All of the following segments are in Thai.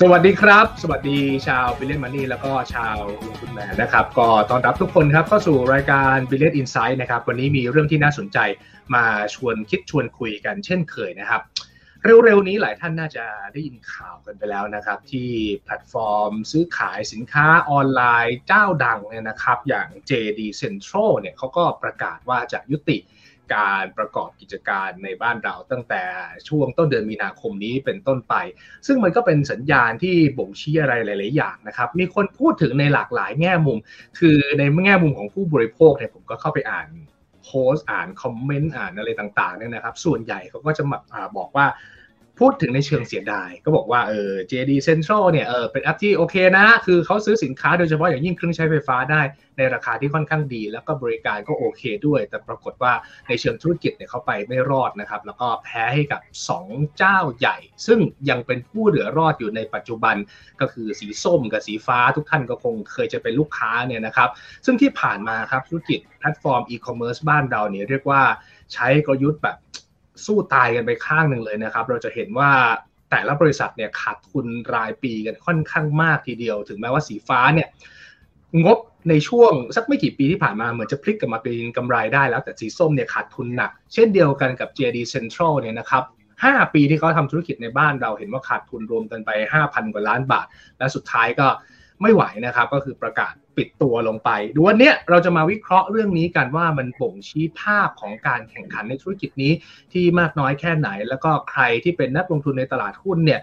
สวัสดีครับ สวัสดีชาว Billion Money แล้วก็ชาวลงทุนแมนนะครับ ก็ต้อนรับทุกคนครับเข้าสู่รายการ Billion Inside นะครับ วันนี้มีเรื่องที่น่าสนใจมาชวนคิดชวนคุยกันเช่นเคยนะครับ เร็วๆนี้หลายท่านน่าจะได้ยินข่าวกันไปแล้วนะครับ ที่แพลตฟอร์มซื้อขายสินค้าออนไลน์เจ้าดังเนี่ยนะครับ อย่าง JD Central เนี่ยเขาก็ประกาศว่าจะยุติ การประกอบกิจการในบ้านเราตั้งแต่ช่วงต้นเดือนมีนาคมนี้เป็นต้นไป ซึ่งมันก็เป็นสัญญาณที่บ่งชี้อะไรหลาย ๆ อย่างนะครับ มีคนพูดถึงในหลากหลายแง่มุม คือในแง่มุมของผู้บริโภคเนี่ยผมก็เข้าไปอ่านโพสต์อ่านคอมเมนต์อ่านอะไรต่าง ๆ เนี่ยนะครับ ส่วนใหญ่เขาก็จะมาบอกว่า พูดถึงในเชิงเสียดาย ก็บอกว่าเออ JD Central เนี่ยเออเป็นแอปที่โอเคนะ คือเขาซื้อสินค้าโดยเฉพาะอย่างยิ่งเครื่องใช้ไฟฟ้าได้ ในราคาที่ค่อนข้างดี แล้วก็บริการก็โอเคด้วย แต่ปรากฏว่าในเชิงธุรกิจเนี่ยเขาไปไม่รอดนะครับ แล้วก็แพ้ให้กับ 2 เจ้าใหญ่ ซึ่งยังเป็นผู้เหลือรอดอยู่ในปัจจุบันก็คือสีส้มกับสีฟ้าทุกท่านก็คงเคยจะเป็นลูกค้าเนี่ยนะครับซึ่งที่ผ่านมาครับธุรกิจแพลตฟอร์มอีคอมเมิร์ซบ้านเราเนี่ยเรียกว่าใช้กลยุทธ์แบบ สู้ตายกันไปข้างหนึ่งเลยนะครับ เราจะเห็นว่าแต่ละบริษัทเนี่ยขาดทุนรายปีกันค่อนข้างมากทีเดียว ถึงแม้ว่าสีฟ้าเนี่ยงบในช่วงสักไม่กี่ปีที่ผ่านมาเหมือนจะพลิกกลับมาเป็นกำไรได้แล้ว แต่สีส้มเนี่ยขาดทุนหนัก เช่นเดียวกันกับ JD Central เนี่ยนะครับ5 ปีที่เขาทำธุรกิจในบ้านเราเห็นว่าขาดทุนรวมกันไป 5,000 กว่าล้านบาท และสุดท้ายก็ไม่ไหวนะครับ ก็คือประกาศ ปิดตัวลงไปดูวันนี้เราจะมาวิเคราะห์เรื่องนี้กันว่ามันบ่งชี้ภาพของการแข่งขันในธุรกิจนี้ที่มากน้อยแค่ไหน แล้วก็ใครที่เป็นนักลงทุนในตลาดหุ้นเนี่ย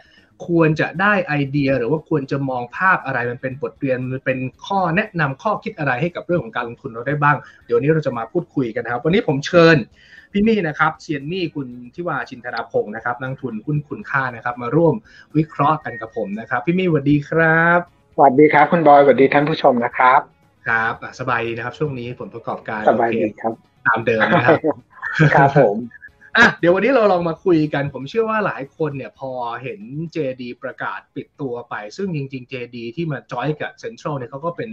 ควรจะได้ไอเดียหรือว่าควรจะมองภาพอะไรมันเป็นบทเรียนมันเป็นข้อแนะนำข้อคิดอะไรให้กับเรื่องของการลงทุนเราได้บ้าง เดี๋ยวนี้เราจะมาพูดคุยกันนะครับ วันนี้ผมเชิญพี่มี่นะครับเซียนมี่คุณทิวาชินธนาพงศ์นะครับนักทุนหุ้นคุณค่านะครับ มาร่วมวิเคราะห์กันกับผมนะครับ พี่มี่สวัสดีครับ สวัสดีครับคุณบอยสวัสดีท่านผู้ชมนะครับ ครับสบายดีนะครับ ช่วงนี้ผลประกอบการสบายดีครับ ตามเดิมนะครับครับผมอะเดี๋ยววันนี้เราลองมาคุยกัน ผมเชื่อว่าหลายคนเนี่ยพอเห็น JD ประกาศปิดตัวไป ซึ่งจริง ๆ JD ที่มาจอยกับ Central เนี่ยเขาก็เป็น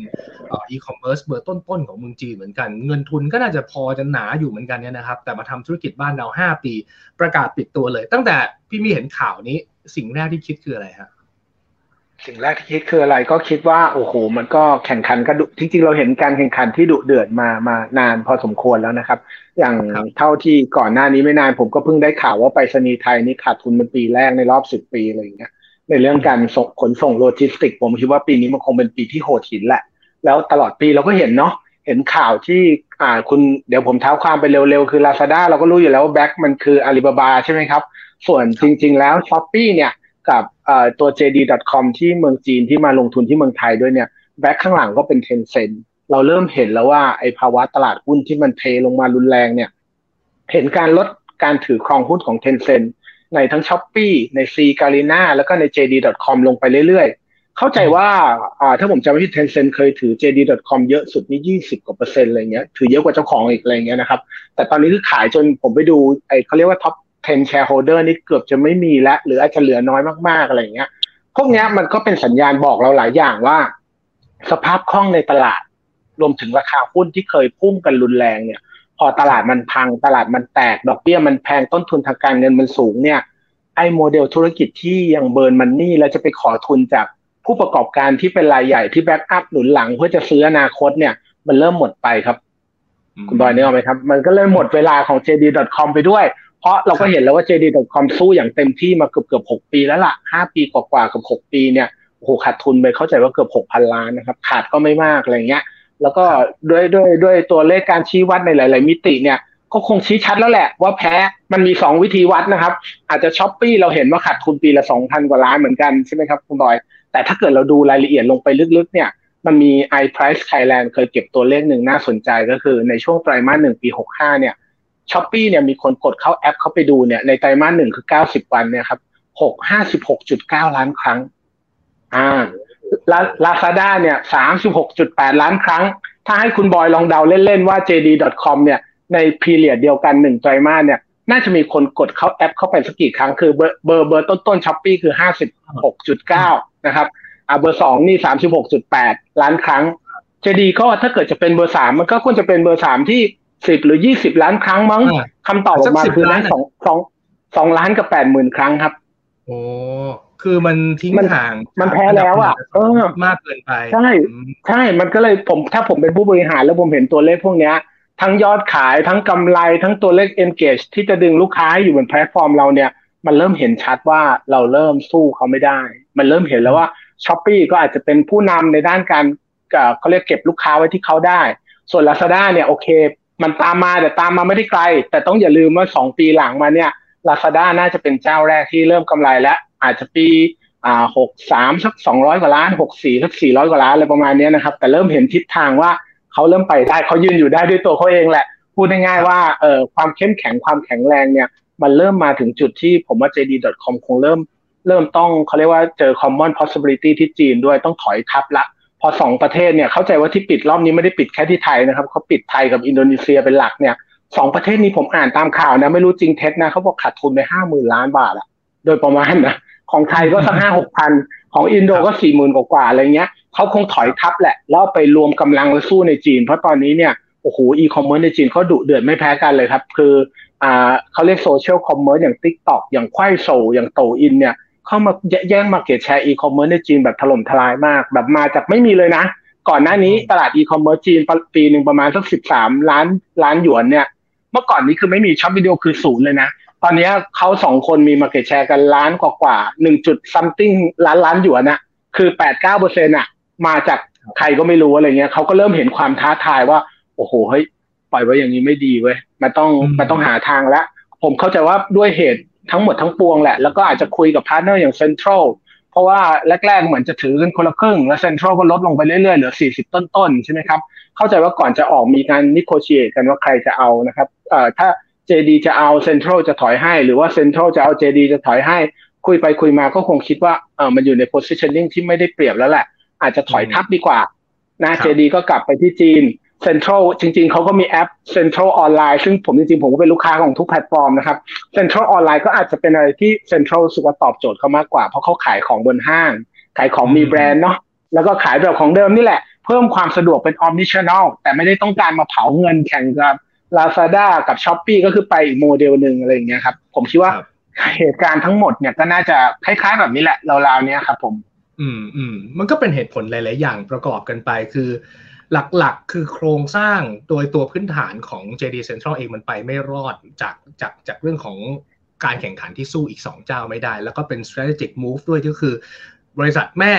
อีคอมเมิร์ซเบอร์ต้น ๆ ของเมืองจีนเหมือนกัน เงินทุนก็น่าจะพอจะหนาอยู่เหมือนกันเนี่ยนะครับ แต่มาทำธุรกิจบ้านเรา 5 ปี ประกาศปิดตัวเลย ตั้งแต่พี่มีเห็นข่าวนี้สิ่งแรกที่คิดคืออะไรฮะ สิ่งแรกที่คิดคืออะไรก็คิดว่าโอ้โหมันก็แข่งขันกันดุจริงๆเราเห็นการแข่งขันที่ดุเดือดมามานานพอสมควรแล้วนะครับ อย่างเท่าที่ก่อนหน้านี้ไม่นานผมก็เพิ่งได้ข่าวว่าไปรษณีย์ไทยนี่ขาดทุนเป็นปีแรกในรอบสิบปีอะไรอย่างเงี้ยในเรื่องการส่งขนส่งโลจิสติก ผมคิดว่าปีนี้มันคงเป็นปีที่โหดหินแหละ แล้วตลอดปีเราก็เห็นเนาะเห็นข่าวที่อ่าคุณเดี๋ยวผมเท้าความไปเร็วๆ คือ Lazada เราก็รู้อยู่แล้วว่า back มันคืออาลีบาบาใช่ไหมครับ ส่วนจริง ๆ แล้ว Shopee เนี่ย กับตัว JD.com ที่เมืองจีนที่มาลงทุนที่เมืองไทยด้วยเนี่ย back ข้างหลังก็เป็น Tencent เราเริ่มเห็นแล้วว่าไอ้ภาวะตลาดหุ้นที่มันเทลงมารุนแรงเนี่ย เห็นการลดการถือครองหุ้นของ Tencent ในทั้ง s h อ p e e ใน C g a r i n a แล้วก็ใน JD.com ลงไปเรื่อยๆ เข้าใจว่าถ้าผมจำไม่ผิด Tencent เคยถือ JD.com เยอะสุดนี่ 20 กว่าเปอร์เซ็นต์อะไรเงี้ย ถือเยอะกว่าเจ้าของอีกอะไรเงี้ยนะครับ แต่ตอนนี้คือขายจนผมไปดูไอ้เขาเรียกว่า ท็อป10 shareholder นี่เกือบจะไม่มีแล้ว หรืออาจจะเหลือน้อยมากๆอะไรเงี้ย พวกนี้มันก็เป็นสัญญาณบอกเราหลายอย่างว่า สภาพคล่องในตลาด รวมถึงราคาหุ้นที่เคยพุ่งกันรุนแรงเนี่ย พอตลาดมันพังตลาดมันแตก ดอกเบี้ยมันแพงต้นทุนทางการเงินมันสูงเนี่ยไอ้โมเดลธุรกิจที่ยังเบิร์นมันนี่แล้วจะไปขอทุนจากผู้ประกอบการที่เป็นรายใหญ่ที่แบ็กอัพหนุนหลังเพื่อจะซื้ออนาคตเนี่ย มันเริ่มหมดไปครับ คุณบอยนี่ยหรอไหมครับ มันก็เลยหมดเวลาของ JD.com ไปด้วย เพราะเราก็เห็นแล้วว่า JD.com สู้อย่างเต็มที่มาเกือบเกือบหกปีแล้วล่ะห้าปีกว่าๆกับหกปีเนี่ยโอ้โหขาดทุนไปเข้าใจว่าเกือบหกพันล้านนะครับ ขาดก็ไม่มากอะไรเงี้ย แล้วก็ด้วยด้วยด้วยตัวเลขการชี้วัดในหลาย ๆ มิติเนี่ย ก็คงชี้ชัดแล้วแหละ ว่าแพ้มันมีสองวิธีวัดนะครับ อาจจะช้อปปี้เราเห็นว่าขาดทุนปีละสองพันกว่าล้านเหมือนกันใช่ไหมครับคุณบอย แต่ถ้าเกิดเราดูรายละเอียดลงไปลึก ๆ เนี่ยมันมี iPrice Thailand เคยเก็บตัวเลขหนึ่งน่าสนใจก็คือในช่วงไตรมาสหนึ่งปีหกห้าเนี่ย Shopee เนี่ยมีคนกดเข้าแอปเข้าไปดูเนี่ยในไตรมาสหนึ่งคือเก้าสิบวันเนี่ยครับหกห้าสิบหกจุดเก้าล้านครั้ง อ่าลาลาซาด้าเนี่ยสามสิบหกจุดแปดล้านครั้ง ถ้าให้คุณบอยลองเดาเล่นๆว่า JD.com เนี่ยใน period เดียวกันหนึ่งไตรมาสเนี่ยน่าจะมีคนกดเข้าแอปเข้าไปสักกี่ครั้ง คือเบอร์เบอร์เบอร์ต้นต้น Shopee คือห้าสิบหกจุดเก้านะครับอ่าเบอร์สองนี่สามสิบหกจุดแปดล้านครั้ง JD ก็ถ้าเกิดจะเป็นเบอร์สามมันก็ควรจะเป็นเบอร์สามที่ สิบหรือยี่สิบล้านครั้งมั้งคำตอบออกมาคือนั้นสองสองสองล้านกับแปดหมื่นครั้งครับ โอ้คือมันทิ้งห่าง มันแพ้แล้วอะเออมากเกินไป ใช่ ใช่ มันก็เลยผมถ้าผมเป็นผู้บริหารแล้วผมเห็นตัวเลขพวกเนี้ย ทั้งยอดขายทั้งกำไรทั้งตัวเลข engage ที่จะดึงลูกค้าอยู่บนแพลตฟอร์มเราเนี่ย มันเริ่มเห็นชัดว่าเราเริ่มสู้เขาไม่ได้ มันเริ่มเห็นแล้วว่าช้อปปีก็อาจจะเป็นผู้นำในด้านการเขาเรียกเก็บลูกค้าไว้ที่เขาได้ ส่วน Lazada เนี่ยโอเค มันตามมาแต่ตามมาไม่ได้ไกล แต่ต้องอย่าลืมว่าสองปีหลังมาเนี่ย Lazada น่าจะเป็นเจ้าแรกที่เริ่มกำไรแล้วอาจจะปีอ่าหกสามสักสองร้อยกว่าล้านหกสี่สักสี่ร้อยกว่าล้านอะไรประมาณนี้นะครับ แต่เริ่มเห็นทิศทางว่าเขาเริ่มไปได้เขายืนอยู่ได้ด้วยตัวเขาเองแหละ พูดง่ายๆว่าเอ่อความเข้มแข็งความแข็งแรงเนี่ย มันเริ่มมาถึงจุดที่ผมว่า JD.com คงเริ่ม เริ่มต้องเขาเรียกว่าเจอ common possibility ที่จีนด้วยต้องถอยทับละ พอสองประเทศเนี่ยเข้าใจว่าที่ปิดรอบนี้ไม่ได้ปิดแค่ที่ไทยนะครับเขาปิดไทยกับอินโดนีเซียเป็นหลักเนี่ยสองประเทศนี้ผมอ่านตามข่าวนะ ไม่รู้จริงเท็จนะเขาบอกขาดทุนไปห้าหมื่นล้านบาทอะโดยประมาณนะของไทยก็สักห้าหกพันของอินโดก็สี่หมื่นกว่าอะไรเงี้ยเขาคงถอยทับแหละ แล้วไปรวมกำลังแล้วสู้ในจีน เพราะตอนนี้เนี่ยโอ้โหอีคอมเมิร์ซในจีนเขาดุเดือดไม่แพ้กันเลยครับ คืออ่าเขาเรียก social commerce อย่าง TikTok อย่าง Kuaishou อย่าง Douyin เนี่ย เข้ามาแย่ง market share อีคอมเมิร์ซในจีนแบบถล่มทลายมาก แบบมาจากไม่มีเลยนะ ก่อนหน้านี้ตลาดอีคอมเมิร์ซจีนปีหนึ่งประมาณสักสิบสามล้านล้านหยวนเนี่ย เมื่อก่อนนี้คือไม่มี short video คือศูนย์เลยนะ ตอนนี้เขาสองคนมี market share กันล้านกว่ากว่าหนึ่งจุด something ล้านล้านหยวนนะคือแปดเก้าเปอร์เซ็นต์อะมาจากใครก็ไม่รู้อะไรเงี้ยเขาก็เริ่มเห็นความท้าทายว่า โอ้โหเฮ้ยปล่อยไว้อย่างนี้ไม่ดีเว้ยมันต้องมันต้องหาทางแล้วผมเข้าใจว่าด้วยเหตุ ทั้งหมดทั้งปวงแหละ แล้วก็อาจจะคุยกับพาร์ทเนอร์อย่างเซ็นทรัลเพราะว่าแรก ๆ เหมือนจะถือกันคนละครึ่ง แล้วเซ็นทรัลก็ลดลงไปเรื่อยๆ เหลือสี่สิบต้นๆ ใช่ไหมครับ เข้าใจว่าก่อนจะออกมีการ negotiate กันว่าใครจะเอานะครับเอ่อถ้า JD จะเอาเซ็นทรัลจะถอยให้ หรือว่าเซ็นทรัลจะเอา JD จะถอยให้ คุยไปคุยมาก็คงคิดว่าเออมันอยู่ใน positioning ที่ไม่ได้เปรียบแล้วแหละ อาจจะถอยทัพดีกว่านะ JD ก็กลับไปที่จีน เซ็นทรัลจริงๆ เขาก็มีแอปเซ็นทรัลออนไลน์ซึ่งผมจริงๆ ผมก็เป็นลูกค้าของทุกแพลตฟอร์มนะครับเซ็นทรัลออนไลน์ก็อาจจะเป็นอะไรที่เซ็นทรัลรู้สึกตอบโจทย์เขามากกว่า เพราะเขาขายของบนห้าง ขายของมีแบรนด์เนาะแล้วก็ขายแบบของเดิมนี่แหละ เพิ่มความสะดวกเป็น omni-channel แต่ไม่ได้ต้องการมาเผาเงินแข่งกับ Lazada กับ Shopee ก็คือไปอีกโมเดลหนึ่งอะไรอย่างเงี้ยครับผมคิดว่าเหตุการณ์ทั้งหมดเนี่ยก็น่าจะคล้ายๆแบบนี้แหละราวๆเนี้ยครับผม อืมอืมมันก็เป็นเหตุผลหลาย ๆ อย่างประกอบกันไปคือ หลักๆ คือโครงสร้างโดยตัวพื้นฐานของ JD Central เองมันไปไม่รอดจากจากจากเรื่องของการแข่งขันที่สู้อีก 2 เจ้าไม่ได้ แล้วก็เป็น strategic move ด้วยก็คือบริษัทแม่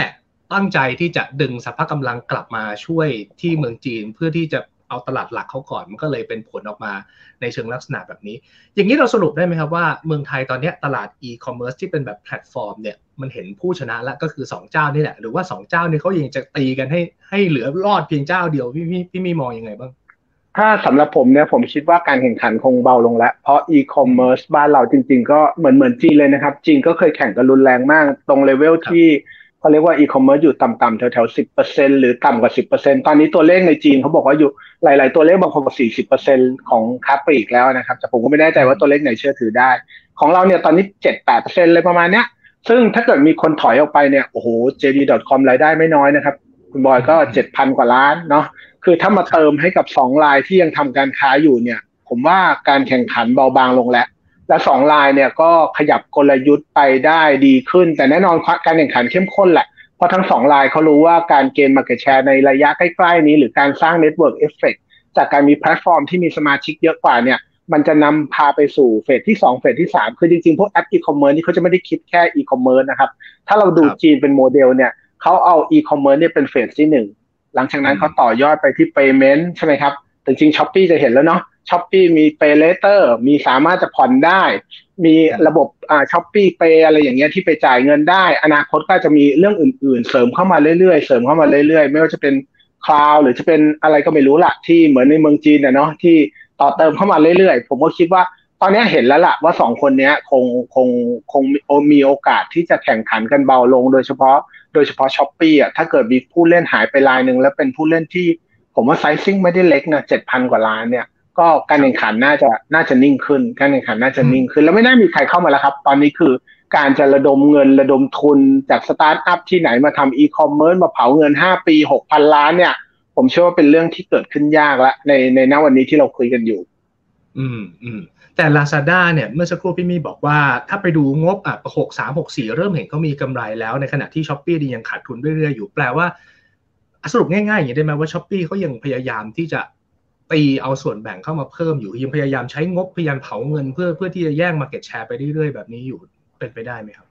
ตั้งใจที่จะดึงสภาพกำลังกลับมาช่วยที่เมืองจีนเพื่อที่จะเอาตลาดหลักเขาก่อนมันก็เลยเป็นผลออกมาในเชิงลักษณะแบบนี้ อย่างนี้เราสรุปได้ไหมครับว่าเมืองไทยตอนนี้ตลาดอีคอมเมิร์ซที่เป็นแบบแพลตฟอร์มเนี่ย มันเห็นผู้ชนะแล้วก็คือ 2 เจ้านี่แหละ หรือว่า2เจ้านี่เขายังจะตีกันให้ให้เหลือรอดเพียงเจ้าเดียวพี่พี่พี่มีมองยังไงบ้าง ถ้าสำหรับผมเนี่ยผมคิดว่าการแข่งขันคงเบาลงแล้ว เพราะอีคอมเมิร์ซบ้านเราจริง ๆ ก็เหมือนเหมือนจีนเลยนะครับ จีนก็เคยแข่งกันรุนแรงมาก ตรงเลเวลที่เขาเรียกว่าอีคอมเมิร์ซอยู่ต่ำๆแถวๆสิบเปอร์เซ็นต์หรือต่ำกว่าสิบเปอร์เซ็นต์ตอนนี้ตัวเลขในจีนเขาบอกว่าอยู่หลาย ๆ ตัวเลขบางคนบอกสี่สิบเปอร์เซ็นของค้าปลีกแล้วนะครับแต่ผมก็ไม่แน่ใจว่าตัวเลขไหนเชื่อถือได้ ของเราเนี่ยตอนนี้เจ็ดแปดเปอร์เซ็นเลยประมาณเนี้ย ซึ่งถ้าเกิดมีคนถอยออกไปเนี่ยโอ้โห JD.com รายได้ไม่น้อยนะครับ คุณบอยก็เจ็ดพันกว่าล้านเนาะคือถ้ามาเติมให้กับสองลายที่ยังทำการค้าอยู่เนี่ย ผมว่าการแข่งขันเบาบางลงแล้ว และสองลายเนี่ยก็ขยับกลยุทธ์ไปได้ดีขึ้น แต่แน่นอนการแข่งขันเข้มข้นแหละเพราะทั้งสองรายเขารู้ว่าการ gain market share ในระยะใกล้ ๆ นี้ หรือการสร้าง network effect จากการมีแพลตฟอร์มที่มีสมาชิกเยอะกว่าเนี่ย มันจะนำพาไปสู่ phase ที่ 2 phase ที่ 3 คือจริงๆ พวกแอปอีคอมเมิร์ซนี่เขาจะไม่ได้คิดแค่อีคอมเมิร์ซนะครับ ถ้าเราดูจีนเป็นโมเดลเนี่ยเขาเอาอีคอมเมิร์ซเนี่ยเป็น phase ที่ 1 หลังจากนั้นเขาต่อยอดไปที่ payment ใช่ไหมครับแต่จริง Shopee จะเห็นแล้วเนาะ Shopee มี pay later มีสามารถจะผ่อนได้ มีระบบอ่า ShopeePay อะไรอย่างเงี้ยที่ไปจ่ายเงินได้ อนาคตก็จะมีเรื่องอื่น ๆ เสริมเข้ามาเรื่อยๆ เสริมเข้ามาเรื่อยๆ ไม่ว่าจะเป็น cloud หรือจะเป็นอะไรก็ไม่รู้ละที่เหมือนในเมืองจีนนะเนาะที่ ต่อเติมเข้ามาเรื่อยๆ ผมก็คิดว่า ตอนนี้เห็นแล้วล่ะว่าสองคนนี้คงคงคงมีโอกาสที่จะแข่งขันกันเบาลง โดยเฉพาะ โดยเฉพาะ Shopee อะถ้าเกิดมีผู้เล่นหายไปรายหนึ่งแล้วเป็นผู้เล่นที่ ผมว่า sizing ไม่ได้เล็กนะเจ็ดพันกว่าล้านเนี่ย ก็การแข่งขันน่าจะน่าจะนิ่งขึ้น การแข่งขันน่าจะนิ่งขึ้น แล้วไม่น่ามีใครเข้ามาแล้วครับ ตอนนี้คือการจะระดมเงินระดมทุนจากสตาร์ทอัพที่ไหนมาทำอีคอมเมิร์ซมาเผาเงินห้าปีหกพันล้านเนี่ย ผมเชื่อว่าเป็นเรื่องที่เกิดขึ้นยากละในในณวันนี้ที่เราคุยกันอยู่ อืมอืมแต่แต่ Lazada เนี่ยเมื่อสักครู่พี่มีบอกว่า ถ้าไปดูงบอะหกสามหกสี่เริ่มเห็นเขามีกำไรแล้วในขณะที่ Shopee ยังขาดทุนเรื่อยๆอยู่แปลว่า สรุปง่ายๆอย่างนี้ได้ไหมว่า Shopee เขายังพยายามที่จะตีเอาส่วนแบ่งเข้ามาเพิ่มอยู่ยังพยายามใช้งบพยายามเผาเงินเพื่อเพื่อที่จะแย่ง market share ไปเรื่อยๆแบบนี้อยู่เป็นไปได้ไหมครับ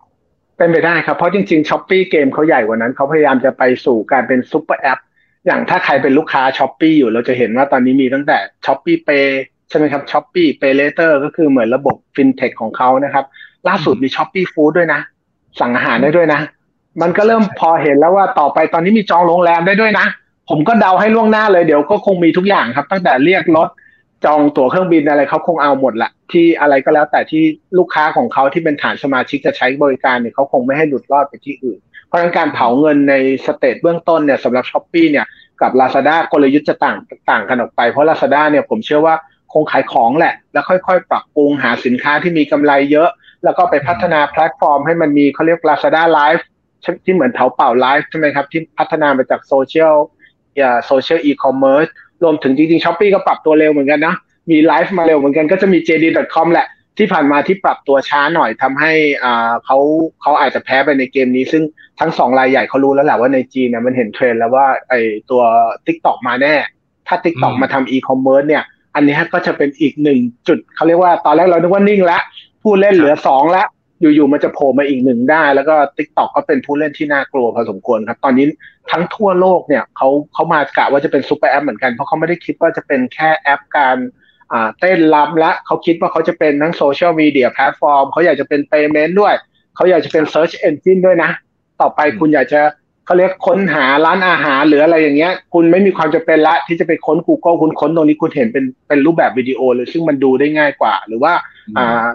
เป็นไปได้ครับ เพราะจริงๆ Shopee เกมเขาใหญ่กว่านั้นเขาพยายามจะไปสู่การเป็น super app อย่างถ้าใครเป็นลูกค้า Shopee อยู่เราจะเห็นว่าตอนนี้มีตั้งแต่ ShopeePay ใช่ไหมครับ Shopee PayLater ก็คือเหมือนระบบฟินเทคของเขานะครับ ล่าสุดมี ShopeeFood ด้วยนะ สั่งอาหารได้ด้วยนะ มันก็เริ่มพอเห็นแล้วว่าต่อไปตอนนี้มีจองโรงแรมได้ด้วยนะ ผมก็เดาให้ล่วงหน้าเลยเดี๋ยวก็คงมีทุกอย่างครับ ตั้งแต่เรียกรถจองตั๋วเครื่องบินอะไรเขาคงเอาหมดละที่อะไรก็แล้วแต่ที่ลูกค้าของเขาที่เป็นฐานสมาชิกจะใช้บริการเนี่ยเขาคงไม่ให้หลุดรอดไปที่อื่น เพราะฉะนั้นการเผาเงินใน stage เบื้องต้นเนี่ยสำหรับ Shopee เนี่ยกับ Lazada กลยุทธ์จะต่างต่างกันออกไป เพราะ Lazada เนี่ยผมเชื่อว่าคงขายของแหละ แล้วค่อยๆ ปรับปรุงหาสินค้าที่มีกำไรเยอะ แล้วก็ไปพัฒนาแพลตฟอร์มให้มันมีเขาเรียก Lazada Live ที่เหมือน Taobao Live ใช่ไหมครับ ที่พัฒนามาจากโซเชียลโซเชียลอีคอมเมิร์ซรวมถึงจริงๆ Shopee ก็ปรับตัวเร็วเหมือนกันนะ มีไลฟ์มาเร็วเหมือนกันก็จะมี JD.com แหละ ที่ผ่านมาที่ปรับตัวช้าหน่อยทำให้อ่าเขาเขาอาจจะแพ้ไปในเกมนี้ ซึ่งทั้งสองรายใหญ่เขารู้แล้วแหละว่าในจีนเนี่ยมันเห็นเทรนแล้วว่าไอตัว TikTok มาแน่ ถ้า TikTok มาทำอีคอมเมิร์ซเนี่ย อันนี้ก็จะเป็นอีกหนึ่งจุดเขาเรียกว่าตอนแรกเราคิดว่านิ่งแล้วผู้เล่นเหลือสองแล้วอยู่ๆมันจะโผล่มาอีกหนึ่งได้ แล้วก็ TikTok ก็เป็นผู้เล่นที่น่ากลัวพอสมควรครับ ตอนนี้ทั้งทั่วโลกเนี่ยเขาเขามากะว่าจะเป็น super app เหมือนกันเพราะเขาไม่ได้คิดว่าจะเป็นแค่แอปการอ่า เต้นรำและเขาคิดว่าเขาจะเป็นทั้งโซเชียลมีเดียแพลตฟอร์มเขาอยากจะเป็น payment ด้วย เขาอยากจะเป็น search engine ด้วยนะ ต่อไปคุณอยากจะเขาเรียกค้นหาร้านอาหารหรืออะไรอย่างเงี้ย คุณไม่มีความจำเป็นละที่จะไปค้น Google คุณค้นตรงนี้คุณเห็นเป็นเป็นรูปแบบวิดีโอเลยซึ่งมันดูได้ง่ายกว่า หรือว่าอ่า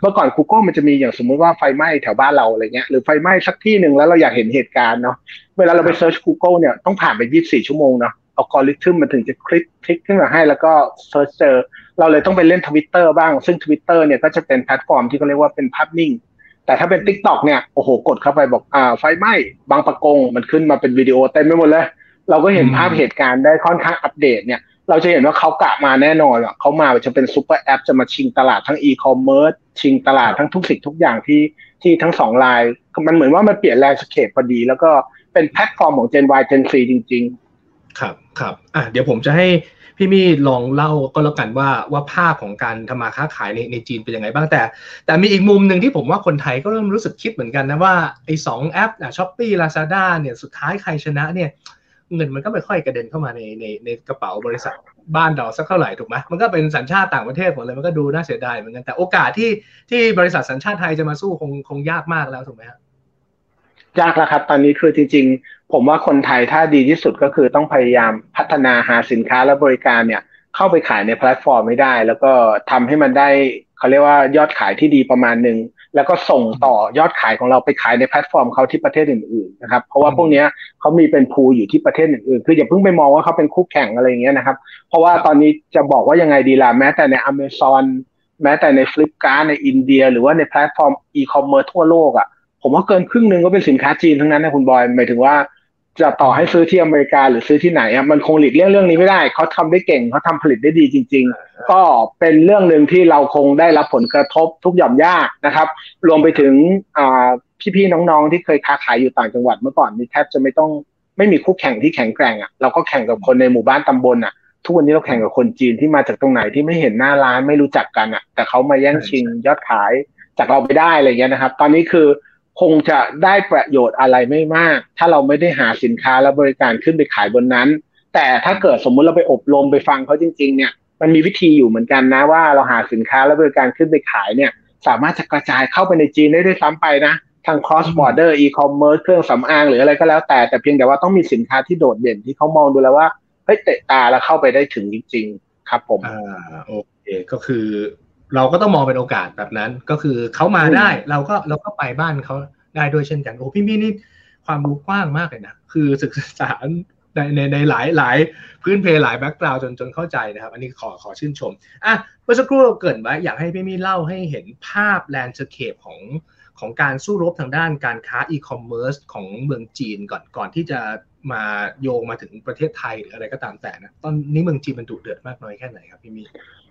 เมื่อก่อน Google มันจะมีอย่างสมมุติว่าไฟไหม้แถวบ้านเราอะไรเงี้ยหรือไฟไหม้สักที่หนึ่งแล้วเราอยากเห็นเหตุการณ์เนาะเวลาเราไปเซิร์ช Google เนี่ยต้องผ่านไป 24 ชั่วโมงเนาะ อัลกอริทึมมันถึงจะ pick pick ขึ้นมาให้แล้วก็ search เจอ เราเลยต้องไปเล่นทวิตเตอร์บ้าง ซึ่งทวิตเตอร์เนี่ยก็จะเป็นแพลตฟอร์มที่เขาเรียกว่าเป็นภาพนิ่ง แต่ถ้าเป็น TikTok เนี่ยโอ้โหกดเข้าไปบอกอ่าไฟไหม้บางปะกง มันขึ้นมาเป็นวิดีโอเต็มไปหมดเลย เราก็เห็นภาพเหตุการณ์ได้ค่อนข้างอัปเดตเนี่ยเราจะเห็นว่าเขากะมาแน่นอนอะเขามาจะเป็น super app จะมาชิงตลาดทั้งอีคอมเมิร์ซชิงตลาดทั้งทุกสิ่งทุกอย่างที่ที่ทั้งสองราย มันเหมือนว่ามันเปลี่ยน landscape พอดี แล้วก็เป็นแพลตฟอร์มของ Gen Y Gen Z จริง ๆ ครับครับอะเดี๋ยวผมจะให้พี่มี่ลองเล่าก็แล้วกันว่าว่าภาพของการทำมาค้าขายในในจีนเป็นยังไงบ้างแต่ แต่มีอีกมุมหนึ่งที่ผมว่าคนไทยก็เริ่มรู้สึกคิดเหมือนกันนะว่าไอ้สองแอปอะ Shopee Lazada เนี่ยสุดท้ายใครชนะเนี่ยเงินมันก็ไม่ค่อยกระเด็นเข้ามาในในในกระเป๋าบริษัทบ้านเราสักเท่าไหร่ถูกไหมมันก็เป็นสัญชาติต่างประเทศหมดเลยมันก็ดูน่าเสียดายเหมือนกันแต่โอกาสที่ที่บริษัทสัญชาติไทยจะมาสู้คงคงยากมากแล้วถูกไหมครับยากแล้วครับ ตอนนี้คือจริง ผมว่าคนไทยถ้าดีที่สุดก็คือต้องพยายามพัฒนาหาสินค้าและบริการเนี่ย เข้าไปขายในแพลตฟอร์มให้ได้ แล้วก็ทำให้มันได้เขาเรียกว่ายอดขายที่ดีประมาณหนึ่งแล้วก็ส่งต่อยอดขายของเราไปขายในแพลตฟอร์มเขาที่ประเทศอื่นๆนะครับ เพราะว่าพวกนี้เขามีเป็น pool อยู่ที่ประเทศอื่นๆ คืออย่าเพิ่งไปมองว่าเขาเป็นคู่แข่งอะไรอย่างเงี้ยนะครับ เพราะว่าตอนนี้จะบอกว่ายังไงดีล่ะแม้แต่ในอเมซอนแม้แต่ใน Flipkart ในอินเดีย หรือว่าในแพลตฟอร์มอีคอมเมิร์ซทั่วโลกอะผมว่าเกินครึ่งหนึ่งก็เป็นสินค้าจีนทั้งนั้นนะคุณบอยหมายถึงว่า จะต่อให้ซื้อที่อเมริกาหรือซื้อที่ไหนอะมันคงหลีกเลี่ยงเรื่องนี้ไม่ได้ เขาทำได้เก่งเขาทำผลิตได้ดีจริง ๆ ก็เป็นเรื่องหนึ่งที่เราคงได้รับผลกระทบทุกหย่อมหญ้านะครับ รวมไปถึงพี่ๆน้องๆที่เคยค้าขายอยู่ต่างจังหวัดเมื่อก่อนนี่แทบจะไม่ต้องไม่มีคู่แข่งที่แข็งแกร่งอะเราก็แข่งกับคนในหมู่บ้านตำบลอะ ทุกวันนี้เราแข่งกับคนจีนที่มาจากตรงไหนที่ไม่เห็นหน้าร้านไม่รู้จักกันอะ แต่เขามาแย่งชิงยอดขายจากเราไปได้อะไรเงี้ยนะครับ ตอนนี้คือ คงจะได้ประโยชน์อะไรไม่มาก ถ้าเราไม่ได้หาสินค้าและบริการขึ้นไปขายบนนั้น แต่ถ้าเกิดสมมุติเราไปอบรมไปฟังเขาจริง ๆ เนี่ย มันมีวิธีอยู่เหมือนกันนะว่าเราหาสินค้าและบริการขึ้นไปขายเนี่ย สามารถจะกระจายเข้าไปในจีนได้ด้วยซ้ำไปนะทาง cross border e-commerce เครื่องสำอางหรืออะไรก็แล้วแต่แต่เพียงแต่ว่าต้องมีสินค้าที่โดดเด่นที่เขามองดูแล้วว่าเฮ้ยเตะตาแล้วเข้าไปได้ถึงจริง ๆ ครับผมอ่าโอเคก็คือ เราก็ต้องมองเป็นโอกาสแบบนั้น ก็คือเขามาได้ เราก็เราก็ไปบ้านเขาได้ด้วยเช่นกันโอ้พี่มี่นี่ความรู้กว้างมากเลยนะคือศึกษาในในในหลายหลายพื้นเพหลายแบ็กกราวจนจนเข้าใจนะครับ อันนี้ขอขอชื่นชมอะเมื่อสักครู่เราเกริ่นไว้อยากให้พี่มี่่เล่าให้เห็นภาพ landscape ของของการสู้รบทางด้านการค้าอีคอมเมิร์ซของเมืองจีนก่อนก่อนที่จะมาโยงมาถึงประเทศไทยหรืออะไรก็ตามแต่นะ ตอนนี้เมืองจีนมันดุเดือดมากน้อยแค่ไหนครับพี่มี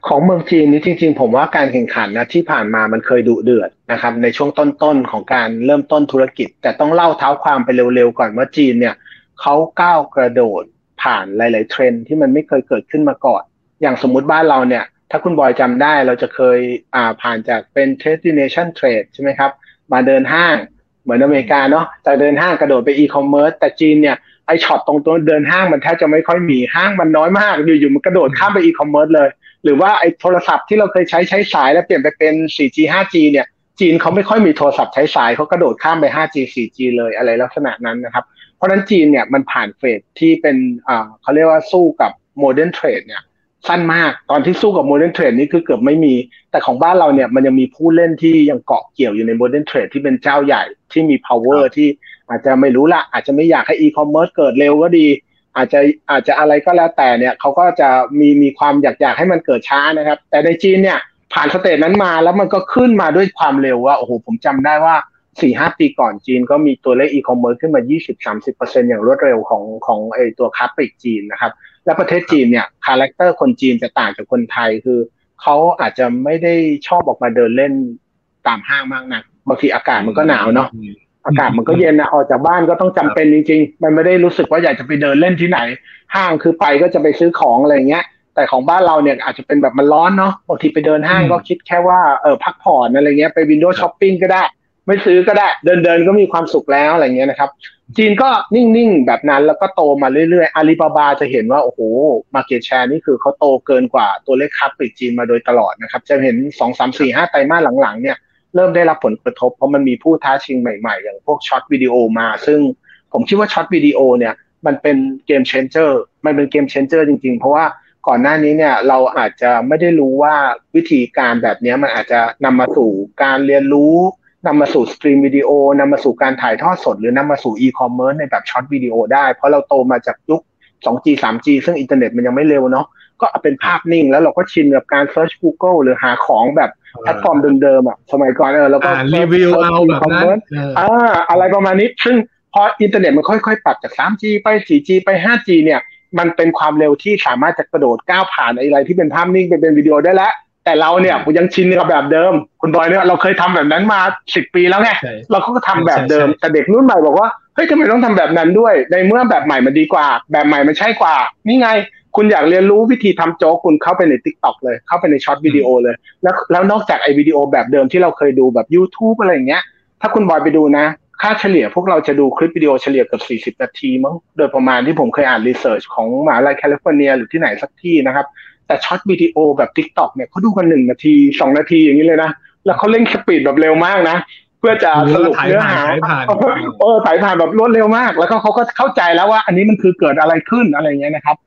ของเมืองจีนนี้จริง ๆ ผมว่าการแข่งขันนะที่ผ่านมามันเคยดุเดือดนะครับ ในช่วงต้นๆของการเริ่มต้นธุรกิจ แต่ต้องเล่าเท้าความไปเร็วๆก่อนว่าจีนเนี่ยเขาก้าวกระโดดผ่านหลาย ๆ เทรนที่มันไม่เคยเกิดขึ้นมาก่อน อย่างสมมุติบ้านเราเนี่ย ถ้าคุณบอยจำได้เราจะเคยอ่าผ่านจากเป็น destination trade ใช่ไหมครับ มาเดินห้างเหมือนอเมริกาเนาะจากเดินห้างกระโดดไปอีคอมเมิร์ซแต่จีนเนี่ยไอช่วงตรงตัวเดินห้างมันแทบจะไม่ค่อยมีห้างมันน้อยมากอยู่ๆมันกระโดดข้ามไปอีคอมเมิร์ซเลย หรือว่าไอโทรศัพท์ที่เราเคยใช้ใช้สายแล้วเปลี่ยนไปเป็น 4G 5G เนี่ยจีนเขาไม่ค่อยมีโทรศัพท์ใช้สายเขากระโดดข้ามไป 5G 4G เลยอะไรลักษณะนั้นนะครับ เพราะนั้นจีนเนี่ยมันผ่าน phase ที่เป็นอ่าเขาเรียกว่าสู้กับ modern trade เนี่ยสั้นมากตอนที่สู้กับ modern trade นี่คือเกือบไม่มี แต่ของบ้านเราเนี่ยมันยังมีผู้เล่นที่ยังเกาะเกี่ยวอยู่ใน modern trade ที่เป็นเจ้าใหญ่ที่มี power ที่อาจจะไม่รู้ละอาจจะไม่อยากให้อีคอมเมิร์ซเกิดเร็วก็ดี อาจจะอาจจะอะไรก็แล้วแต่เนี่ยเขาก็จะมีมีความอยากอยากให้มันเกิดช้านะครับ แต่ในจีนเนี่ยผ่าน stage นั้นมาแล้วมันก็ขึ้นมาด้วยความเร็วว่าโอ้โหผมจำได้ว่าสี่ห้าปีก่อนจีนก็มีตัวเลขอีคอมเมิร์ซขึ้นมา 20-30%อย่างรวดเร็วของของไอตัวค้าปลีกจีนนะครับ และประเทศจีนเนี่ย character คนจีนจะต่างจากคนไทยคือเขาอาจจะไม่ได้ชอบออกมาเดินเล่นตามห้างมากนะบางทีอากาศมันก็หนาวเนาะ อากาศมันก็เย็นนะออกจากบ้านก็ต้องจำเป็นจริงๆ มันไม่ได้รู้สึกว่าอยากจะไปเดินเล่นที่ไหน ห้างคือไปก็จะไปซื้อของอะไรเงี้ย แต่ของบ้านเราเนี่ยอาจจะเป็นแบบมันร้อนเนาะบางทีไปเดินห้างก็คิดแค่ว่าเออพักผ่อนอะไรเงี้ยไป window shopping ก็ได้ ไม่ซื้อก็ได้ เดินเดินก็มีความสุขแล้วอะไรเงี้ยนะครับ จีนก็นิ่งๆ แบบนั้นแล้วก็โตมาเรื่อยๆอาลีบาบาจะเห็นว่าโอ้โห market share นี่คือเขาโตเกินกว่าตัวเลขค้าปลีกจีนมาโดยตลอดนะครับ จะเห็นสองสามสี่ห้าไตรมาสหลังๆเนี่ย เริ่มได้รับผลกระทบ เพราะมันมีผู้ท้าชิงใหม่ๆ อย่างพวก short video มา ซึ่งผมคิดว่า short video เนี่ยมันเป็น game changer มันเป็น game changer จริงๆ เพราะว่าก่อนหน้านี้เนี่ยเราอาจจะไม่ได้รู้ว่าวิธีการแบบนี้มันอาจจะนำมาสู่การเรียนรู้นำมาสู่ stream video นำมาสู่การถ่ายทอดสด หรือนำมาสู่อีคอมเมิร์ซในแบบ short video ได้ เพราะเราโตมาจากยุค 2G 3G ซึ่งอินเทอร์เน็ตมันยังไม่เร็วเนาะก็เป็นภาพนิ่งแล้วเราก็ชินกับการ search Google หรือหาของแบบแพลตฟอร์มเดิมๆอะสมัยก่อนเออแล้วก็รีวิวเอาแบบนั้นอ่าอะไรประมาณนี้ซึ่งพออินเทอร์เน็ตมันค่อยๆ ปรับจาก 3G ไป 4G ไป 5G เนี่ยมันเป็นความเร็วที่สามารถจะกระโดดก้าวผ่านอะไรที่เป็นภาพนิ่งไปเป็นวิดีโอได้แล้ว แต่เราเนี่ยยังชินกับแบบเดิม คุณบอยเนี่ยเราเคยทำแบบนั้นมาสิบปีแล้วไงเราก็ทำแบบเดิม แต่เด็กรุ่นใหม่บอกว่าเฮ้ยทำไมต้องทำแบบนั้นด้วย ในเมื่อแบบใหม่มันดีกว่า แบบใหม่มันใช่กว่า นี่ไง คุณอยากเรียนรู้วิธีทำโจ๊กคุณเข้าไปใน TikTok เลย เข้าไปใน short video เลย แล้วแล้วนอกจากไอ้วิดีโอแบบเดิมที่เราเคยดูแบบ YouTube อะไรอย่างเงี้ย ถ้าคุณบอยไปดูนะ ค่าเฉลี่ยพวกเราจะดูคลิปวิดีโอเฉลี่ยเกือบ40 นาทีมั้งโดยประมาณที่ผมเคยอ่าน research ของมหาลัยแคลิฟอร์เนียหรือที่ไหนสักที่นะครับ แต่ short video แบบ TikTok เนี่ยเขาดูกันหนึ่งนาทีสองนาทีอย่างนี้เลยนะ แล้วเขาเล่น speed แบบเร็วมากนะเพื่อจะสรุปเนื้อหาเออถ่ายผ่านแบบรวดเร็วมาก แล้วก็เขาก็เข้าใจแล้วว่า อันนี้มันคือเกิดอะไรขึ้นอะไรเงี้ยนะครับ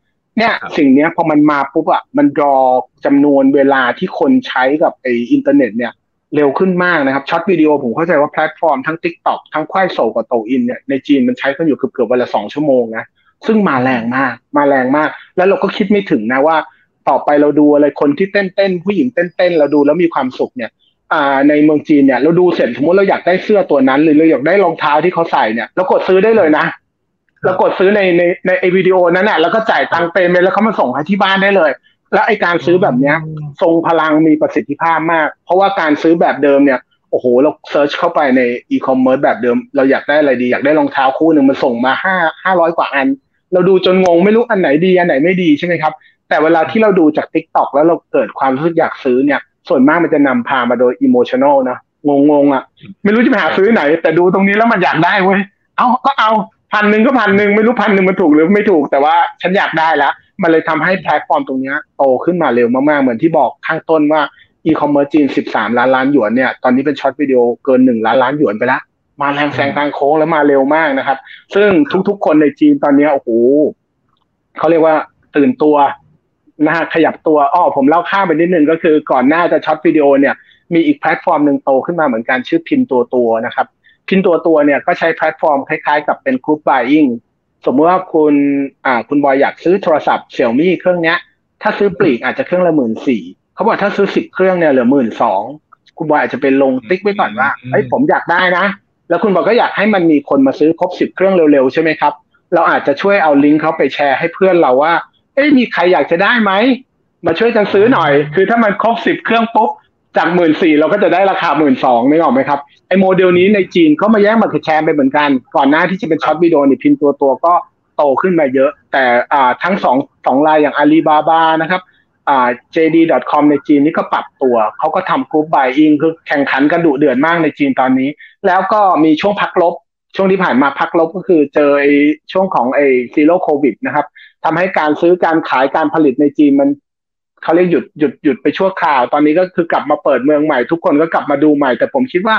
เนี่ยสิ่งเนี้ยพอมันมาปุ๊บอะมันรอจำนวนเวลาที่คนใช้กับไออินเทอร์เน็ตเนี่ยเร็วขึ้นมากนะครับ short video ผมเข้าใจว่าแพลตฟอร์มทั้ง TikTok ทั้ง Kuaishou กับ Douyin เนี่ยในจีนมันใช้กันอยู่เกือบๆวันละสองชั่วโมงนะซึ่งมาแรงมาก มาแรงมาก แล้วเราก็คิดไม่ถึงนะว่า ต่อไปเราดูอะไรคนที่เต้นเต้นผู้หญิงเต้นเต้นเราดูแล้วมีความสุขเนี่ยอ่าในเมืองจีนเนี่ยเราดูเสร็จสมมติเราอยากได้เสื้อตัวนั้น หรือเราอยากได้รองเท้าที่เขาใส่เนี่ยเรากดซื้อได้เลยนะ เรากดซื้อในในในไอวิดีโอนั้นน่ะแล้วก็จ่ายตังค์เต็มไปแล้วเขามาส่งให้ที่บ้านได้เลย แล้วไอการซื้อแบบเนี้ย ทรงพลังมีประสิทธิภาพมาก เพราะว่าการซื้อแบบเดิมเนี่ยโอ้โห เรา search เข้าไปในอีคอมเมิร์ซแบบเดิม เราอยากได้อะไรดี อยากได้รองเท้าคู่หนึ่งมันส่งมาห้าห้าร้อยกว่าอัน เราดูจนงงไม่รู้อันไหนดีอันไหนไม่ดีใช่ไหมครับ แต่เวลาที่เราดูจาก TikTok แล้วเราเกิดความรู้สึกอยากซื้อเนี่ย ส่วนมากมันจะนำพามาโดย emotional นะงงงอะ ไม่รู้จะไปหาซื้อไหน แต่ดูตรงนี้แล้วมันอยากได้เว้ย เอาก็เอา พันหนึ่งก็พันหนึ่งไม่รู้พันหนึ่งมันถูกหรือไม่ถูกแต่ว่าฉันอยากได้แล้วมันเลยทำให้แพลตฟอร์มตรงนี้โตขึ้นมาเร็วมากๆ เหมือนที่บอกข้างต้นว่าอีคอมเมิร์ซจีน 13 ล้านล้านหยวนเนี่ยตอนนี้เป็น short video เกิน 1 ล้านล้านหยวนไปแล้วมาแรงแซงทางโค้งแล้วมาเร็วมากนะครับ ซึ่งทุกๆคนในจีนตอนนี้โอ้โหเขาเรียกว่าตื่นตัวนะฮะขยับตัวอ้อผมเล่าข้ามไปนิดนึงก็คือก่อนหน้าจะ short video เนี่ยมีอีกแพลตฟอร์มหนึ่งโตขึ้นมาเหมือนกันชื่อ Pinduoduo นะครับ Pinduoduo เนี่ยก็ใช้แพลตฟอร์มคล้ายๆ กับเป็น group buyingสมมติว่าคุณอ่าคุณบอยอยากซื้อโทรศัพท์เสี่ยวมี่เครื่องเนี้ย ถ้าซื้อปลีกอาจจะเครื่องละหมื่นสี่เขาบอกถ้าซื้อสิบเครื่องเนี่ยเหลือหมื่นสองคุณบอยอาจจะเป็นลงติ๊กไว้ก่อนว่าเฮ้ยผมอยากได้นะ แล้วคุณบอกก็อยากให้มันมีคนมาซื้อครบสิบเครื่องเร็วๆใช่ไหมครับ เราอาจจะช่วยเอาลิงก์เขาไปแชร์ให้เพื่อนเราว่าเอ้ยมีใครอยากจะได้ไหมมาช่วยกันซื้อหน่อย คือถ้ามันครบสิบเครื่องปุ๊บ จากหมื่นสี่เราก็จะได้ราคาหมื่นสองนึกออกไหมครับไอโมเดลนี้ในจีนเขามาแย่ง market share ไปเหมือนกัน ก่อนหน้าที่จะเป็น short video นี่ Pinduoduo ก็โตขึ้นมาเยอะ แต่อ่าทั้งสองสองรายอย่างอาลีบาบานะครับอ่า JD.com ในจีนนี่ก็ปรับตัว เขาก็ทำ group buying คือแข่งขันกันดุเดือดมากในจีนตอนนี้ แล้วก็มีช่วงพักรบ ช่วงที่ผ่านมาพักรบก็คือเจอไอ้ช่วงของไอ้ zero COVID นะครับทำให้การซื้อการขายการผลิตในจีนมัน เขาเรียกหยุดหยุดหยุดไปชั่วคราว ตอนนี้ก็คือกลับมาเปิดเมืองใหม่ ทุกคนก็กลับมาดูใหม่ แต่ผมคิดว่า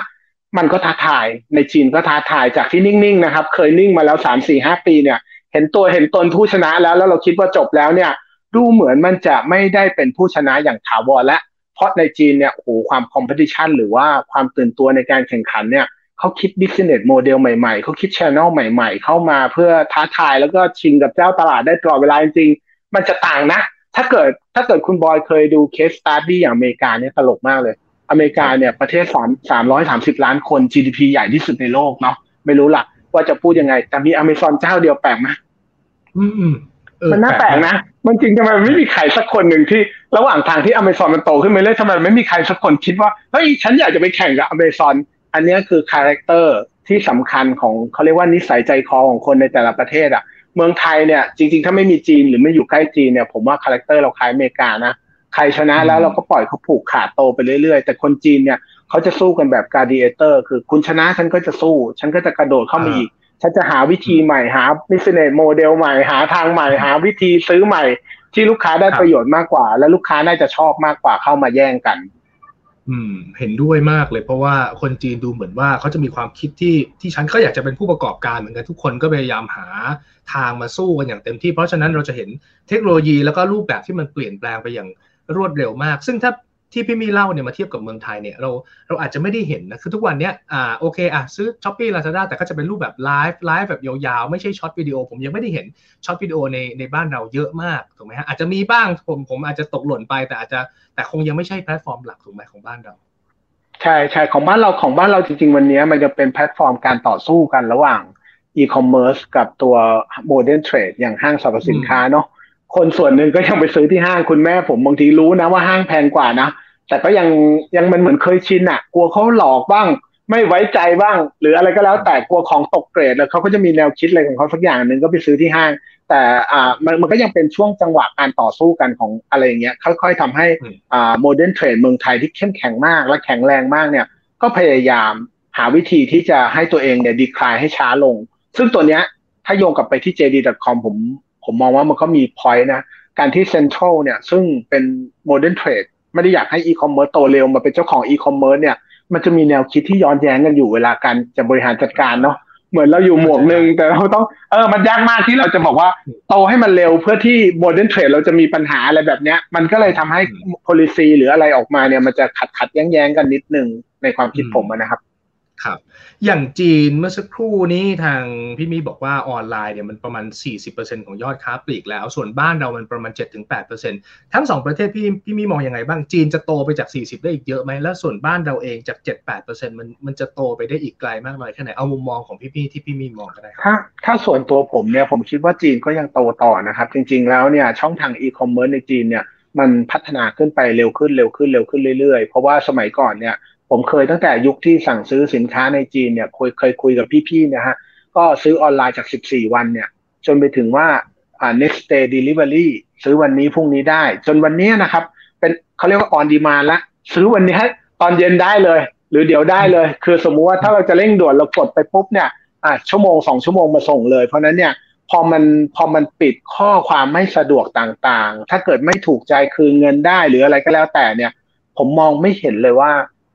มันก็ท้าทายในจีนก็ท้าทายจากที่นิ่งๆนะครับ เคยนิ่งมาแล้วสามสี่ห้าปีเนี่ย เห็นตัวเห็นตนผู้ชนะแล้ว แล้วเราคิดว่าจบแล้วเนี่ย ดูเหมือนมันจะไม่ได้เป็นผู้ชนะอย่างถาวรและ เพราะในจีนเนี่ยโอ้โหความคอมเพติชันหรือว่าความตื่นตัวในการแข่งขันเนี่ยเขาคิด business model ใหม่ๆเขาคิด channel ใหม่ ๆ เข้ามาเพื่อท้าทายแล้วก็ชิงกับเจ้าตลาดได้ตลอดเวลาจริงๆมันจะต่างนะ ถ้าเกิดถ้าเกิดคุณบอยเคยดู case study อย่างอเมริกาเนี่ยตลกมากเลย อเมริกาเนี่ยประเทศสามสามร้อยสามสิบล้านคน GDP ใหญ่ที่สุดในโลกเนาะไม่รู้ล่ะว่าจะพูดยังไง แต่มีอเมซอนเจ้าเดียวแปลกไหมอืมอืมเออมันน่าแปลกนะ มันจริงทำไมไม่มีใครสักคนหนึ่งที่ระหว่างทางที่อเมซอนมันโตขึ้นไปเรื่อยทำไมไม่มีใครสักคนคิดว่าเฮ้ยฉันอยากจะไปแข่งกับอเมซอนอันเนี้ยคือ character ที่สำคัญของเขาเรียกว่านิสัยใจคอของคนในแต่ละประเทศอะ เมืองไทยเนี่ยจริง ๆ ถ้าไม่มีจีนหรือไม่อยู่ใกล้จีนเนี่ยผมว่า character เราคล้ายอเมริกานะใครชนะแล้วเราก็ปล่อยเขาผูกขาดโตไปเรื่อยๆ แต่คนจีนเนี่ยเขาจะสู้กันแบบการ์ดิเอเตอร์ คือคุณชนะฉันก็จะสู้ ฉันก็จะกระโดดเข้ามาอีก ฉันจะหาวิธีใหม่หา business model ใหม่หาทางใหม่หาวิธีซื้อใหม่ ที่ลูกค้าได้ประโยชน์มากกว่า และลูกค้าน่าจะชอบมากกว่าเข้ามาแย่งกัน อืม เห็นด้วยมากเลย เพราะว่าคนจีนดูเหมือนว่าเขาจะมีความคิดที่ที่ฉันก็อยากจะเป็นผู้ประกอบการเหมือนกันทุกคนก็พยายามหาทางมาสู้กันอย่างเต็มที่ เพราะฉะนั้นเราจะเห็นเทคโนโลยีแล้วก็รูปแบบที่มันเปลี่ยนแปลงไปอย่างรวดเร็วมาก ซึ่งถ้า ที่พี่มีเล่าเนี่ยมาเทียบกับเมืองไทยเนี่ยเราเราอาจจะไม่ได้เห็นนะคือทุกวันเนี้ยอ่าโอเคอะซื้อ Shopee Lazada แต่ก็จะเป็นรูปแบบ live live แบบยาวๆ ไม่ใช่ short video ผมยังไม่ได้เห็น short video ในในบ้านเราเยอะมากถูกไหมฮะอาจจะมีบ้างผมผมอาจจะตกหล่นไปแต่อาจจะแต่คงยังไม่ใช่แพลตฟอร์มหลักถูกไหมของบ้านเราใช่ใช่ของบ้านเราของบ้านเราจริง ๆ วันนี้มันจะเป็นแพลตฟอร์มการต่อสู้กันระหว่างอีคอมเมิร์ซกับตัว modern trade อย่างห้างสรรพสินค้าเนาะ คนส่วนหนึ่งก็ยังไปซื้อที่ห้างคุณแม่ผมบางทีรู้นะว่าห้างแพงกว่านะแต่ก็ยังยังมันเหมือนเคยชินอะกลัวเขาหลอกบ้าง ไม่ไว้ใจบ้าง หรืออะไรก็แล้วแต่กลัวของตกเกรดแล้วเขาก็จะมีแนวคิดอะไรของเขาสักอย่างหนึ่งก็ไปซื้อที่ห้าง แต่อ่ามันมันก็ยังเป็นช่วงจังหวะการต่อสู้กันของอะไรอย่างเงี้ยค่อยๆทำให้อ่า modern trade เมืองไทยที่เข้มแข็งมากและแข็งแรงมากเนี่ย ก็พยายามหาวิธีที่จะให้ตัวเองเนี่ย decline ให้ช้าลง ซึ่งตัวเนี้ยถ้าโยงกลับไปที่ JD.com ผม ผมมองว่ามันก็มี point นะ การที่ Central เนี่ย ซึ่งเป็น modern trade ไม่ได้อยากให้อีคอมเมิร์ซโตเร็วมาเป็นเจ้าของอีคอมเมิร์ซเนี่ย มันจะมีแนวคิดที่ย้อนแย้งกันอยู่เวลาการจะบริหารจัดการเนาะเหมือนเราอยู่หมวกหนึ่งแต่เราต้องเออมันยากมากที่เราจะบอกว่าโตให้มันเร็วเพื่อที่ modern trade เราจะมีปัญหาอะไรแบบเนี้ย มันก็เลยทำให้ policy หรืออะไรออกมาเนี่ย มันจะขัดขัดแย้งแย้งกันนิดนึงในความคิดผมนะครับ ครับ อย่างจีนเมื่อสักครู่นี้ทางพี่มีบอกว่าออนไลน์เนี่ยมันประมาณ 40%ของยอดค้าปลีกแล้ว ส่วนบ้านเรามันประมาณ 7-8%ทั้งสองประเทศพี่พี่มีมองอยังไงบ้างจีนจะโตไปจาก 40 ได้อีกเยอะไหมแล้วส่วนบ้านเราเองจาก 7-8%มันมันจะโตไปได้อีกไกลมากน้อยแค่ไหนเอามุมมองของพี่พี่ที่พี่มีมองก็ได้ครับถ้าถ้าส่วนตัวผมเนี่ยผมคิดว่าจีนก็ยังโตต่อนะครับ จริง ๆ แล้วเนี่ยช่องทางอีคอมเมิร์ซในจีนเนี่ยมันพัฒนาขึ้นไปเร็วขึ้นเร็วขึ้นเร็วขึ้นเรื่อยๆ เพราะว่าสมัยก่อนเนี่ย ผมเคยตั้งแต่ยุคที่สั่งซื้อสินค้าในจีนเนี่ยเคยเคยคุยกับพี่ๆนะฮะก็ซื้อออนไลน์จาก 14 วันเนี่ย จนไปถึงว่าอ่า next day delivery ซื้อวันนี้พรุ่งนี้ได้ จนวันนี้นะครับ เป็นเขาเรียกว่า on demand ละซื้อวันนี้ตอนเย็นได้เลย หรือเดี๋ยวได้เลย คือสมมุติว่าถ้าเราจะเร่งด่วนเรากดไปปุ๊บเนี่ยอ่าชั่วโมงสองชั่วโมงมาส่งเลย เพราะนั้นเนี่ยพอมันพอมันปิดข้อความไม่สะดวกต่างๆ ถ้าเกิดไม่ถูกใจคืนเงินได้หรืออะไรก็แล้วแต่เนี่ย ผมมองไม่เห็นเลยว่า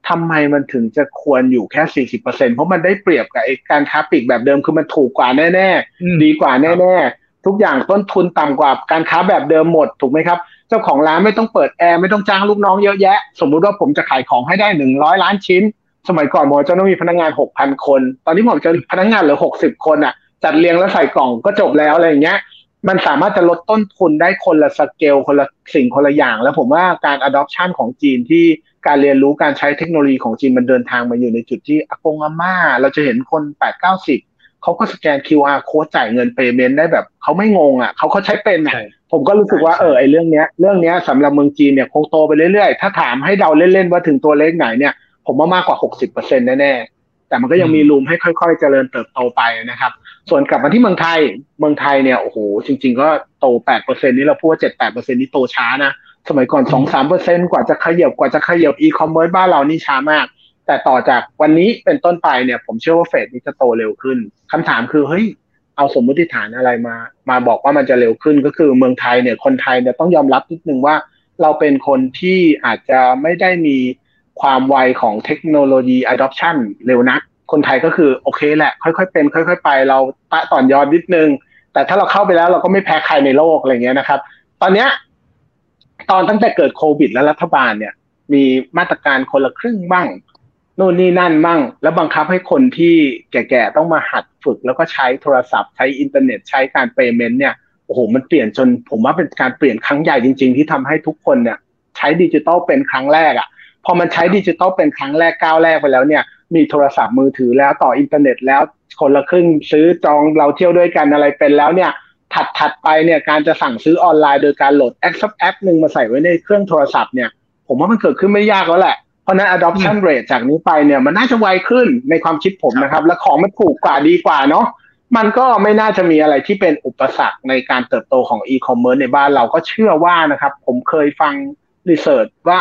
ทำไมมันถึงจะควรอยู่แค่40%เพราะมันได้เปรียบกับการค้าปลีกแบบเดิมคือมันถูกกว่าแน่ๆ ดีกว่าแน่ๆ ทุกอย่างต้นทุนต่ำกว่าการค้าแบบเดิมหมดถูกไหมครับ เจ้าของร้านไม่ต้องเปิดแอร์ไม่ต้องจ้างลูกน้องเยอะแยะ สมมุติว่าผมจะขายของให้ได้100ล้านชิ้น สมัยก่อนผมจะต้องมีพนักงาน6,000คน ตอนนี้ผมจะพนักงานเหลือ60คนอะ จัดเรียงแล้วใส่กล่องก็จบแล้วอะไรอย่างเงี้ยมันสามารถจะลดต้นทุนได้คนละสเกลคนละสิ่งคนละอย่าง แล้วผมว่าการ adoption ของจีนที่ การเรียนรู้การใช้เทคโนโลยีของจีนมันเดินทางมาอยู่ในจุดที่อากงอาม่า เราจะเห็นคน8 9 0เขาก็สแกน QR code จ่ายเงิน payment ได้แบบเขาไม่งงอะเขาเขาใช้เป็นอะผมก็รู้สึกว่าเออไอเรื่องเนี้ย เรื่องเนี้ยสำหรับเมืองจีนเนี่ยคงโตไปเรื่อยๆ ถ้าถามให้เดาเล่นๆว่าถึงตัวเลขไหนเนี่ย ผมว่ามากกว่าหกสิบเปอร์เซ็นต์แน่ๆแต่มันก็ยังมี room ให้ค่อยๆ เจริญเติบโตไปนะครับ ส่วนกลับมาที่เมืองไทยเมืองไทยเนี่ยโอ้โหจริง ๆ ก็โตแปดเปอร์เซ็นต์นี่เราพูดว่าเจ็ดแปดเปอร์เซ็นต์นี่โตช้านะ สมัยก่อนสองสามเปอร์เซ็นต์กว่าจะขยับกว่าจะขยับอีคอมเมิร์ซบ้านเรานี่ช้ามาก แต่ต่อจากวันนี้เป็นต้นไปเนี่ย ผมเชื่อว่า phase นี้จะโตเร็วขึ้นคำถามคือเฮ้ยเอาสมมติฐานอะไรมา มาบอกว่ามันจะเร็วขึ้นก็คือเมืองไทยเนี่ยคนไทยเนี่ยต้องยอมรับนิดนึงว่า เราเป็นคนที่อาจจะไม่ได้มีความไวของเทคโนโลยี adoption เร็วนัก คนไทยก็คือโอเคแหละ ค่อยๆเป็น ค่อย ๆ ไป เราต๊ะต่อนยอนนิดนึง แต่ถ้าเราเข้าไปแล้วเราก็ไม่แพ้ใครในโลกอะไรเงี้ยนะครับ ตอนเนี้ย ตอนตั้งแต่เกิดโควิด แล้วรัฐบาลเนี่ย มีมาตรการคนละครึ่งบ้างนู่นนี่นั่นมั่งแล้วบังคับให้คนที่แก่ๆต้องมาหัดฝึก แล้วก็ใช้โทรศัพท์ใช้อินเทอร์เน็ตใช้การ payment เนี่ยโอ้โหมันเปลี่ยนจนผมว่าเป็นการเปลี่ยนครั้งใหญ่จริง ๆ ที่ทำให้ทุกคนเนี่ยใช้ดิจิตอลเป็นครั้งแรกอะ่ะพอมันใช้ดิจิตอลเป็นครั้งแรกก้าวแรกไปแล้วเนี่ย มีโทรศัพท์มือถือแล้วต่ออินเทอร์เน็ตแล้วคนละครึ่งซื้อจองเราเที่ยวด้วยกันอะไรเป็นแล้วเนี่ย ถัดถัดไปเนี่ยการจะสั่งซื้อออนไลน์โดยการโหลดแอปสักแอปหนึ่งมาใส่ไว้ในเครื่องโทรศัพท์เนี่ยผมว่ามันเกิดขึ้นไม่ยากแล้วแหละ เพราะนั้น adoption rate จากนี้ไปเนี่ยมันน่าจะไวขึ้นในความคิดผมนะครับ และของมันถูกกว่าดีกว่าเนาะมันก็ไม่น่าจะมีอะไรที่เป็นอุปสรรคในการเติบโตของ e-commerce ในบ้านเราก็เชื่อว่านะครับ ผมเคยฟังรีเสิร์ชว่า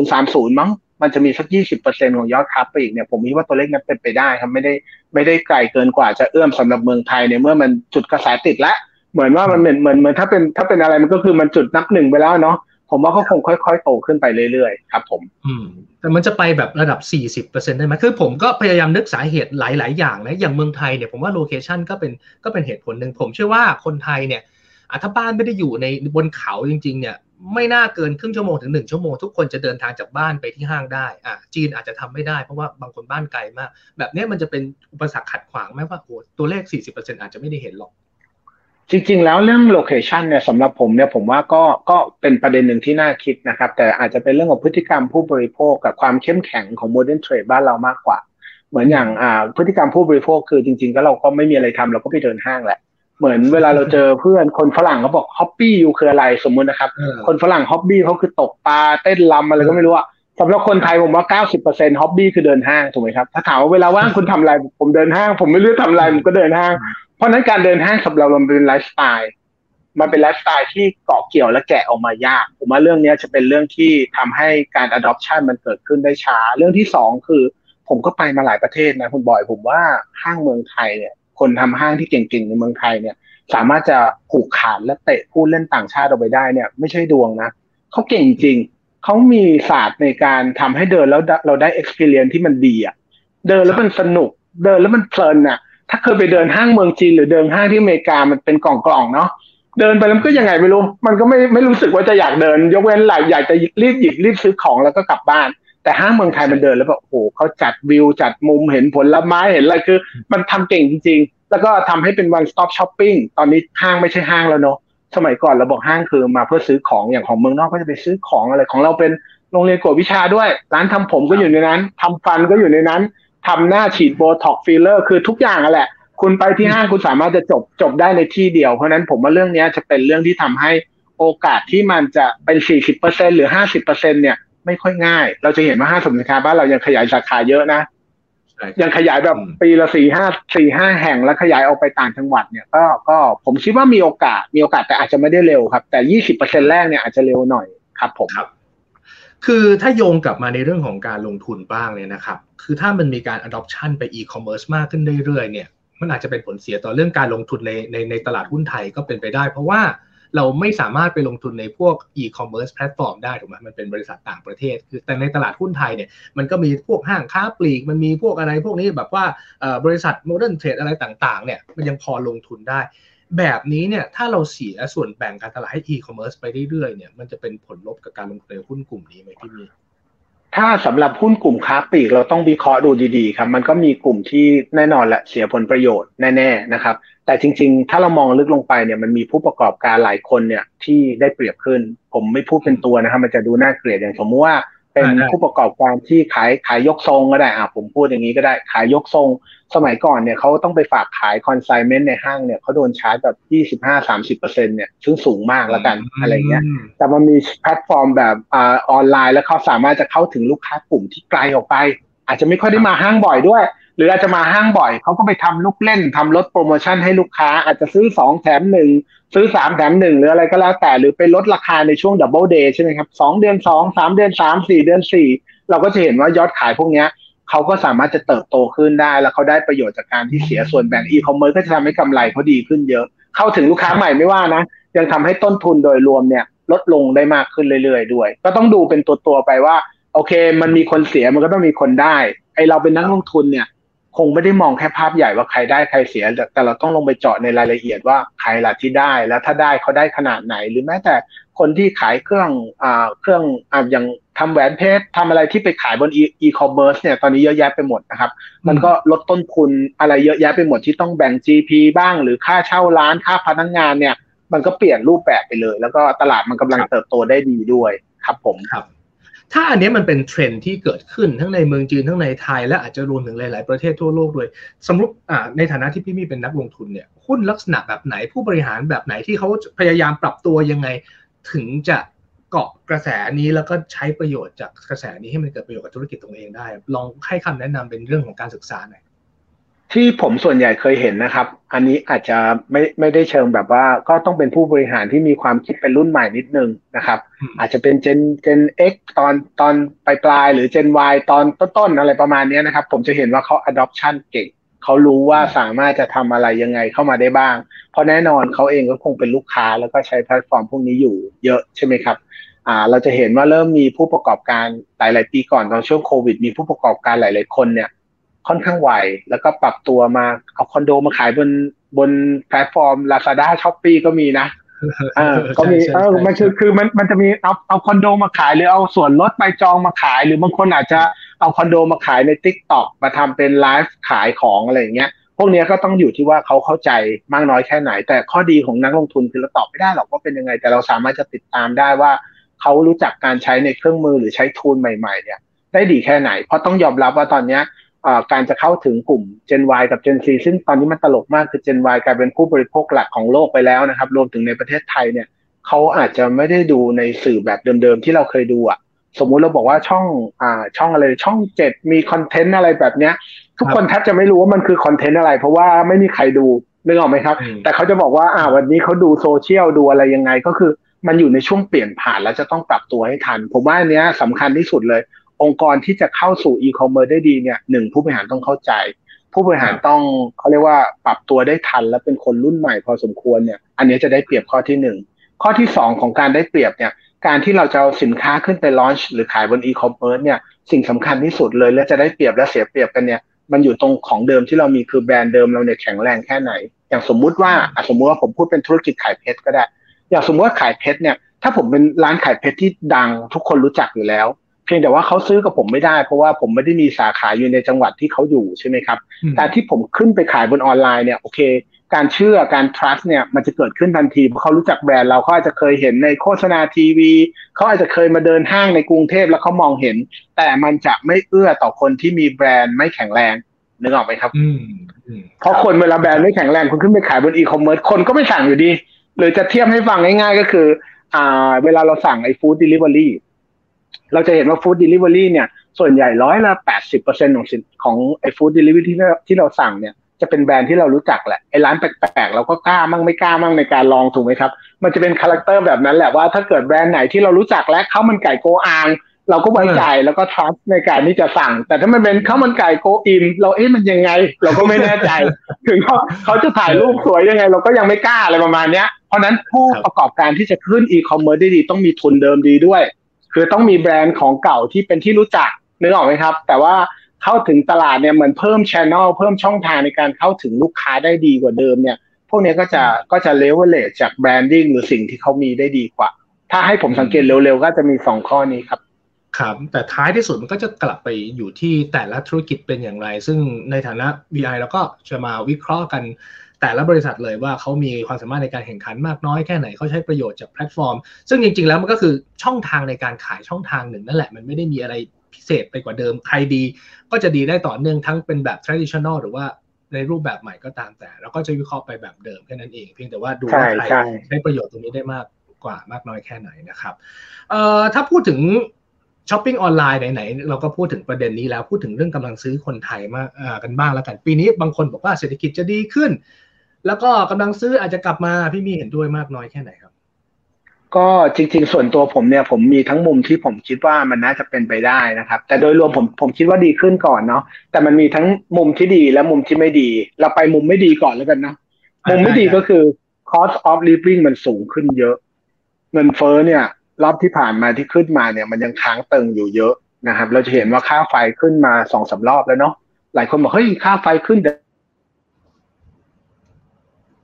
2030 มั้งมันจะมีสัก 20%ของยอดค้าปลีกเนี่ยผมคิดว่าตัวเลขนั้นเป็นไปได้ครับไม่ได้ไม่ได้ไกลเกินกว่าจะเอื้อมสำหรับเมืองไทยในเมื่อมันจุดกระแสติดแล้ว เหมือนว่ามันเหมือนเหมือนเหมือนถ้าเป็นถ้าเป็นอะไรมันก็คือมันจุดนับหนึ่งไปแล้วเนาะผมว่าเขาคงค่อยๆโตขึ้นไปเรื่อยๆครับ ผม อืม แต่มันจะไปแบบระดับ 40%ได้ไหมคือผมก็พยายามนึกสาเหตุหลาย ๆ อย่างนะ อย่างเมืองไทยเนี่ยผมว่า location ก็เป็นก็เป็นเหตุผลหนึ่ง ผมเชื่อว่าคนไทยเนี่ยถ้าบ้านไม่ได้อยู่ในบนเขาจริง ๆ เนี่ย ไม่น่าเกินครึ่งชั่วโมงถึงหนึ่งชั่วโมงทุกคนจะเดินทางจากบ้านไปที่ห้างได้ อะจีนอาจจะทำไม่ได้เพราะว่าบางคนบ้านไกลมาก แบบนี้มันจะเป็นอุปสรรคขัดขวางไหมว่าโอ้ตัวเลข 40%อาจจะไม่ได้เห็นหรอก จริงๆ แล้วเรื่อง location เนี่ยสำหรับผมเนี่ยผมว่าก็ก็เป็นประเด็นหนึ่งที่น่าคิดนะครับ แต่อาจจะเป็นเรื่องของพฤติกรรมผู้บริโภคกับความเข้มแข็งของ modern trade บ้านเรามากกว่า เหมือนอย่างอ่าพฤติกรรมผู้บริโภคคือจริง ๆ ก็เราก็ไม่มีอะไรทำเราก็ไปเดินห้างแหละ เหมือนเวลาเราเจอเพื่อนคนฝรั่งเขาบอก hobby อยู่คืออะไรสมมุตินะครับ คนฝรั่ง hobby เขาคือตกปลาเต้นลำอะไรก็ไม่รู้อะสำหรับคนไทยผมว่า 90% hobby คือเดินห้างถูกไหมครับ ถ้าถามว่าเวลาว่างคุณทำอะไร ผมเดินห้าง ผมไม่รู้ทำอะไรผมก็เดินห้าง เพราะนั้นการเดินห้างสำหรับเราเป็นไลฟ์สไตล์มันเป็นไลฟ์สไตล์ที่เกาะเกี่ยวและแกะออกมายาก ผมว่าเรื่องนี้จะเป็นเรื่องที่ทำให้การ adoption มันเกิดขึ้นได้ช้า เรื่องที่สองคือ ผมก็ไปมาหลายประเทศนะคุณบอยผมว่าห้างเมืองไทยเนี่ย คนทำห้างที่เก่งๆในเมืองไทยเนี่ย สามารถจะผูกขาดและเตะผู้เล่นต่างชาติออกไปได้เนี่ย ไม่ใช่ดวงนะเขาเก่งจริงเขามีศาสตร์ในการทำให้เดินแล้วเราได้ experience ที่มันดีอะเดินแล้วมันสนุก เดินแล้วมันเพลินอะ ถ้าเคยไปเดินห้างเมืองจีนหรือเดินห้างที่อเมริกามันเป็นกล่องๆเนาะเดินไปแล้วก็ยังไงไม่รู้ มันก็ไม่ไม่รู้สึกว่าจะอยากเดิน ยกเว้นหลายอยากจะรีบหยิบรีบซื้อของแล้วก็กลับบ้าน แต่ห้างเมืองไทยมันเดินแล้วแบบโอ้โหเขาจัดวิวจัดมุมเห็นผลไม้เห็นอะไรคือ มันทำเก่งจริง ๆ แล้วก็ทำให้เป็น one stop shopping ตอนนี้ห้างไม่ใช่ห้างแล้วเนาะสมัยก่อนเราบอกห้างคือมาเพื่อซื้อของอย่างของเมืองนอกก็จะไปซื้อของอะไรของเราเป็นโรงเรียนกวดวิชาด้วย ร้านทำผมก็อยู่ในนั้นทำฟันก็อยู่ในนั้น ทำหน้าฉีดโบท็อกฟิลเลอร์คือทุกอย่างอะแหละ คุณไปที่ห้างคุณสามารถจะจบจบได้ในที่เดียว เพราะนั้นผมว่าเรื่องนี้จะเป็นเรื่องที่ทำให้โอกาสที่มันจะเป็นสี่สิบเปอร์เซ็นหรือห้าสิบเปอร์เซ็นเนี่ย ไม่ค่อยง่าย เราจะเห็นว่าห้างสรรพสินค้าบ้านเรายังขยายสาขาเยอะนะยังขยายแบบปีละสี่ห้าสี่ห้าแห่งแล้วขยายออกไปต่างจังหวัดเนี่ยก็ก็ผมคิดว่ามีโอกาสมีโอกาสแต่อาจจะไม่ได้เร็วครับ แต่ยี่สิบเปอร์เซ็นแรกเนี่ยอาจจะเร็วหน่อยครับผมครับ คือถ้าโยงกลับมาในเรื่องของการลงทุนบ้างเนี่ยนะครับ คือถ้ามันมีการ adoption ไป e-commerce มากขึ้นเรื่อยๆเนี่ย มันอาจจะเป็นผลเสียต่อเรื่องการลงทุนในในในตลาดหุ้นไทยก็เป็นไปได้ เพราะว่าเราไม่สามารถไปลงทุนในพวก e-commerce แพลตฟอร์มได้ถูกไหมมันเป็นบริษัทต่างประเทศ คือแต่ในตลาดหุ้นไทยเนี่ย มันก็มีพวกห้างค้าปลีก มันมีพวกอะไรพวกนี้แบบว่าบริษัท modern trade อะไรต่างๆเนี่ย มันยังพอลงทุนได้ แบบนี้เนี่ยถ้าเราเสียส่วนแบ่งการตลาดให้ e-commerce ไปเรื่อยๆเนี่ยมันจะเป็นผลลบกับการลงทุนในหุ้นกลุ่มนี้ไหมพี่มีถ้าสำหรับหุ้นกลุ่มค้าปลีกเราต้องวิเคราะห์ดูดีๆครับ มันก็มีกลุ่มที่แน่นอนแหละเสียผลประโยชน์แน่ๆนะครับ แต่จริงๆ ถ้าเรามองลึกลงไปเนี่ยมันมีผู้ประกอบการหลายคนเนี่ยที่ได้เปรียบขึ้น ผมไม่พูดเป็นตัวนะครับมันจะดูน่าเกลียดอย่างสมมติว่า เป็นผู้ประกอบการที่ขายขายยกทรงก็ได้อะผมพูดอย่างนี้ก็ได้ขายยกทรง สมัยก่อนเนี่ยเขาต้องไปฝากขาย consignment ในห้างเนี่ยเขาโดนชาร์จแบบยี่สิบห้าสามสิบเปอร์เซ็นเนี่ยซึ่งสูงมากแล้วกันอะไรเงี้ย แต่มันมีแพลตฟอร์มแบบอ่าออนไลน์แล้วเขาสามารถจะเข้าถึงลูกค้ากลุ่มที่ไกลออกไป อาจจะไม่ค่อยได้มาห้างบ่อยด้วยห รืออาจจะมาห้างบ่อยเขาก็ไปทำลูกเล่นทำลดโปรโมชั่นให้ลูกค้า อาจจะซื้อสองแถมหนึ่งซื้อสามแถมหนึ่งหรืออะไรก็แล้วแต่หรือไปลดราคาในช่วง double day ใช่ไหมครับสองเดือนสองสามเดือนสามสี่เดือนสี่เราก็จะเห็นว่ายอดขายพวกนี้เขาก็สามารถจะเติบโตขึ้นได้ แล้วเขาได้ประโยชน์จากการที่เสียส่วนแบ่งอีคอมเมิร์ซก็จะทำให้กำไรเขาดีขึ้นเยอะ เข้าถึงลูกค้าใหม่ไม่ว่านะ ยังทำให้ต้นทุนโดยรวมเนี่ยลดลงได้มากขึ้นเรื่อยๆ ด้วย ก็ต้องดูเป็นตัวตัวไปว่า โอเค มันมีคนเสียมันก็ต้องมีคนได้ไอเราเป็นนักลงทุนเนี่ย งไม่ได้มองแค่ภาพใหญ่ว่าใครได้ใครเสีย แต่เราต้องลงไปเจาะในรายละเอียดว่าใครล่ะที่ได้ แล้วถ้าได้เขาได้ขนาดไหน หรือแม้แต่คนที่ขายเครื่องอ่าเครื่องอ่าอย่างทำแหวนเพชรทำอะไรที่ไปขายบนอีคอมเมิร์ซเนี่ยตอนนี้เยอะแยะไปหมดนะครับ มันก็ลดต้นทุนอะไรเยอะแยะไปหมดที่ต้องแบ่ง GP บ้าง หรือค่าเช่าร้านค่าพนักงงานเนี่ย มันก็เปลี่ยนรูปแบบไปเลย แล้วก็ตลาดมันกำลังเติบโตได้ดีด้วยครับผมครับ ถ้าอันนี้มันเป็นเทรนที่เกิดขึ้นทั้งในเมืองจีนทั้งในไทย และอาจจะรวมถึงหลาย ๆ ประเทศทั่วโลกด้วยสมมติในฐานะที่พี่มี่เป็นนักลงทุนเนี่ยหุ้นลักษณะแบบไหนผู้บริหารแบบไหนที่เขาพยายามปรับตัวยังไงถึงจะเกาะกระแสนี้แล้วก็ใช้ประโยชน์จากกระแสนี้ให้มันเกิดประโยชน์กับธุรกิจตรงเองได้ ลองให้คำแนะนำเป็นเรื่องของการศึกษาหน่อย ที่ผมส่วนใหญ่เคยเห็นนะครับ อันนี้อาจจะไม่ไม่ได้เชิงแบบว่า ก็ต้องเป็นผู้บริหารที่มีความคิดเป็นรุ่นใหม่นิดนึงนะครับ อาจจะเป็นเจนเจน X ตอนตอนปลายปลายหรือเจน Y ตอนต้นๆอะไรประมาณนี้นะครับ ผมจะเห็นว่าเขา adoption เก่งเขารู้ว่าสามารถจะทำอะไรยังไงเข้ามาได้บ้าง เพราะแน่นอนเขาเองก็คงเป็นลูกค้าแล้วก็ใช้แพลตฟอร์มพวกนี้อยู่เยอะใช่ไหมครับอ่าเราจะเห็นว่าเริ่มมีผู้ประกอบการหลาย ๆ ปีก่อนตอนช่วงโควิด มีผู้ประกอบการหลาย ๆ คนเนี่ย ค่อนข้างไวแล้วก็ปรับตัวมาเอาคอนโดมาขายบนบนแพลตฟอร์ม Lazada s h o p e e ก็มีนะอ่าก็มีเออมันคือคือมันมันจะมีเอาเอาคอนโดมาขายหรือเอาส่วนลดไปจองมาขาย หรือบางคนอาจจะเอาคอนโดมาขายใน TikTok มาทำเป็นไลฟ์ขายของอะไรอย่างเงี้ยพวกนี้ก็ต้องอยู่ที่ว่าเขาเข้าใจมากน้อยแค่ไหน แต่ข้อดีของนักลงทุนคือเราตอบไม่ได้หรอกว่าเป็นยังไง แต่เราสามารถจะติดตามได้ว่าเขารู้จักการใช้ในเครื่องมือหรือใช้ tool ใหม่ ๆ เนี่ย ได้ดีแค่ไหน เพราะต้องยอมรับว่าตอนนี้ การจะเข้าถึงกลุ่ม Gen Y กับ Gen Z ซึ่งตอนนี้มันตลกมากคือ Gen Y กลายเป็นผู้บริโภคหลักของโลกไปแล้วนะครับ รวมถึงในประเทศไทยเนี่ยเขาอาจจะไม่ได้ดูในสื่อแบบเดิมๆที่เราเคยดูอะสมมุติเราบอกว่าช่องอ่าช่องอะไรช่องเจ็ดมีคอนเทนต์อะไรแบบเนี้ย ทุกคนแทบจะไม่รู้ว่ามันคือคอนเทนต์อะไร เพราะว่าไม่มีใครดูนึกออกไหมครับ แต่เขาจะบอกว่าอ่าวันนี้เขาดูโซเชียลดูอะไรยังไงก็คือมันอยู่ในช่วงเปลี่ยนผ่านแล้วจะต้องปรับตัวให้ทัน ผมว่าอันนี้สำคัญที่สุดเลย องค์กรที่จะเข้าสู่อีคอมเมิร์ซได้ดีเนี่ยหนึ่งผู้บริหารต้องเข้าใจ ผู้บริหารต้องเขาเรียกว่าปรับตัวได้ทันและเป็นคนรุ่นใหม่พอสมควรเนี่ย อันนี้จะได้เปรียบข้อที่หนึ่งข้อที่สองของการได้เปรียบเนี่ยการที่เราจะเอาสินค้าขึ้นไป launch หรือขายบนอีคอมเมิร์ซเนี่ยสิ่งสำคัญที่สุดเลย และจะได้เปรียบและเสียเปรียบกันเนี่ยมันอยู่ตรงของเดิมที่เรามีคือแบรนด์เดิมเราเนี่ยแข็งแรงแค่ไหน อย่างสมมุติว่าสมมุติว่าผมพูดเป็นธุรกิจขายเพชรก็ได้ อย่างสมมติว่าขายเพชรเนี่ยถ้าผมเป็นร้านขายเพชรที่ดังทุกคนรู้จักอยู่แล้วเพียงแต่ว่าเขาซื้อกับผมไม่ได้ เพราะว่าผมไม่ได้มีสาขาอยู่ในจังหวัดที่เขาอยู่ใช่ไหมครับ แต่ที่ผมขึ้นไปขายบนออนไลน์เนี่ยโอเค การเชื่อการ trust เนี่ยมันจะเกิดขึ้นทันทีเพราะเขารู้จักแบรนด์เราเขาอาจจะเคยเห็นในโฆษณาทีวีเขาอาจจะเคยมาเดินห้างในกรุงเทพแล้วเขามองเห็น แต่มันจะไม่เอื้อต่อคนที่มีแบรนด์ไม่แข็งแรงนึกออกไหมครับเพราะคนเวลาแบรนด์ไม่แข็งแรงคุณขึ้นไปขายบนอีคอมเมิร์ซคนก็ไม่สั่งอยู่ดีหรือจะเทียบให้ฟังง่าย ๆ ก็คือ อ่า เวลาเราสั่งไอ้ฟู้ดเดลิเวอรี่ เราจะเห็นว่าฟู้ดเดลิเวอรี่เนี่ย ส่วนใหญ่ร้อยละแปดสิบเปอร์เซ็นของสินของไอ้ฟู้ดเดลิเวอรี่ที่ที่เราสั่งเนี่ยจะเป็นแบรนด์ที่เรารู้จักแหละไอ้ร้านแปลกๆเราก็กล้ามั่งไม่กล้ามั่งในการลองถูกไหมครับ มันจะเป็น character แบบนั้นแหละว่าถ้าเกิดแบรนด์ไหนที่เรารู้จักและข้าวมันไก่โกอาง เราก็ไว้ใจแล้วก็ trust ในการที่จะสั่ง แต่ถ้ามันเป็นข้าวมันไก่โกอิน เราเอ๊ะมันยังไง เราก็ไม่แน่ใจ ถึงเขาเขาจะถ่ายรูปสวยยังไง เราก็ยังไม่กล้าอะไรประมาณเนี้ยเพราะนั้นผู้ประกอบการที่จะขึ้นอีคอมเมิร์ซได้ดีต้องมีทุนเดิมดีด้วย คือต้องมีแบรนด์ของเก่าที่เป็นที่รู้จักนึกออกไหมครับ แต่ว่าเข้าถึงตลาดเนี่ยเหมือนเพิ่ม channel เพิ่มช่องทางในการเข้าถึงลูกค้าได้ดีกว่าเดิมเนี่ย พวกนี้ก็จะก็จะเลเวลเลจจาก branding หรือสิ่งที่เขามีได้ดีกว่า ถ้าให้ผมสังเกตเร็วๆ ก็จะมีสองข้อนี้ครับ ครับแต่ท้ายที่สุดมันก็จะกลับไปอยู่ที่แต่ละธุรกิจเป็นอย่างไร ซึ่งในฐานะ BI เราก็จะมาวิเคราะห์กันแต่ละบริษัทเลยว่าเขามีความสามารถในการแข่งขันมากน้อยแค่ไหนเขาใช้ประโยชน์จากแพลตฟอร์ม ซึ่งจริงๆแล้วมันก็คือช่องทางในการขายช่องทางหนึ่งนั่นแหละมันไม่ได้มีอะไรพิเศษไปกว่าเดิม ใครดี ก็จะดีได้ต่อเนื่องทั้งเป็นแบบ traditional หรือว่าในรูปแบบใหม่ก็ตามแต่เราก็จะวิเคราะห์ไปแบบเดิมแค่นั้นเอง เพียงแต่ว่าดูว่าใครใช้ประโยชน์ตรงนี้ได้มากกว่ามากน้อยแค่ไหนนะครับเอ่อถ้าพูดถึง ช้อปปิ้งออนไลน์ไหนๆเราก็พูดถึงประเด็นนี้แล้วพูดถึงเรื่องกำลังซื้อคนไทยมากกันบ้างแล้วกัน ปีนี้บางคนบอกว่าเศรษฐกิจจะดีขึ้น แล้วก็กำลังซื้ออาจจะกลับมาพี่มีเห็นด้วยมากน้อยแค่ไหนครับ ก็จริง ๆ ส่วนตัวผมเนี่ยผมมีทั้งมุมที่ผมคิดว่ามันน่าจะเป็นไปได้นะครับ แต่โดยรวมผมผมคิดว่าดีขึ้นก่อนเนาะแต่มันมีทั้งมุมที่ดีและมุมที่ไม่ดี เราไปมุมไม่ดีก่อนแล้วกันนะมุมไม่ดีก็คือ cost of living มันสูงขึ้นเยอะ เงินเฟ้อเนี่ย รอบที่ผ่านมาที่ขึ้นมาเนี่ยมันยังค้างเติงอยู่เยอะนะครับ เราจะเห็นว่าค่าไฟขึ้นมาสองสารอบแล้วเนาะหลายคนบอกเฮ้ยค่าไฟขึ้น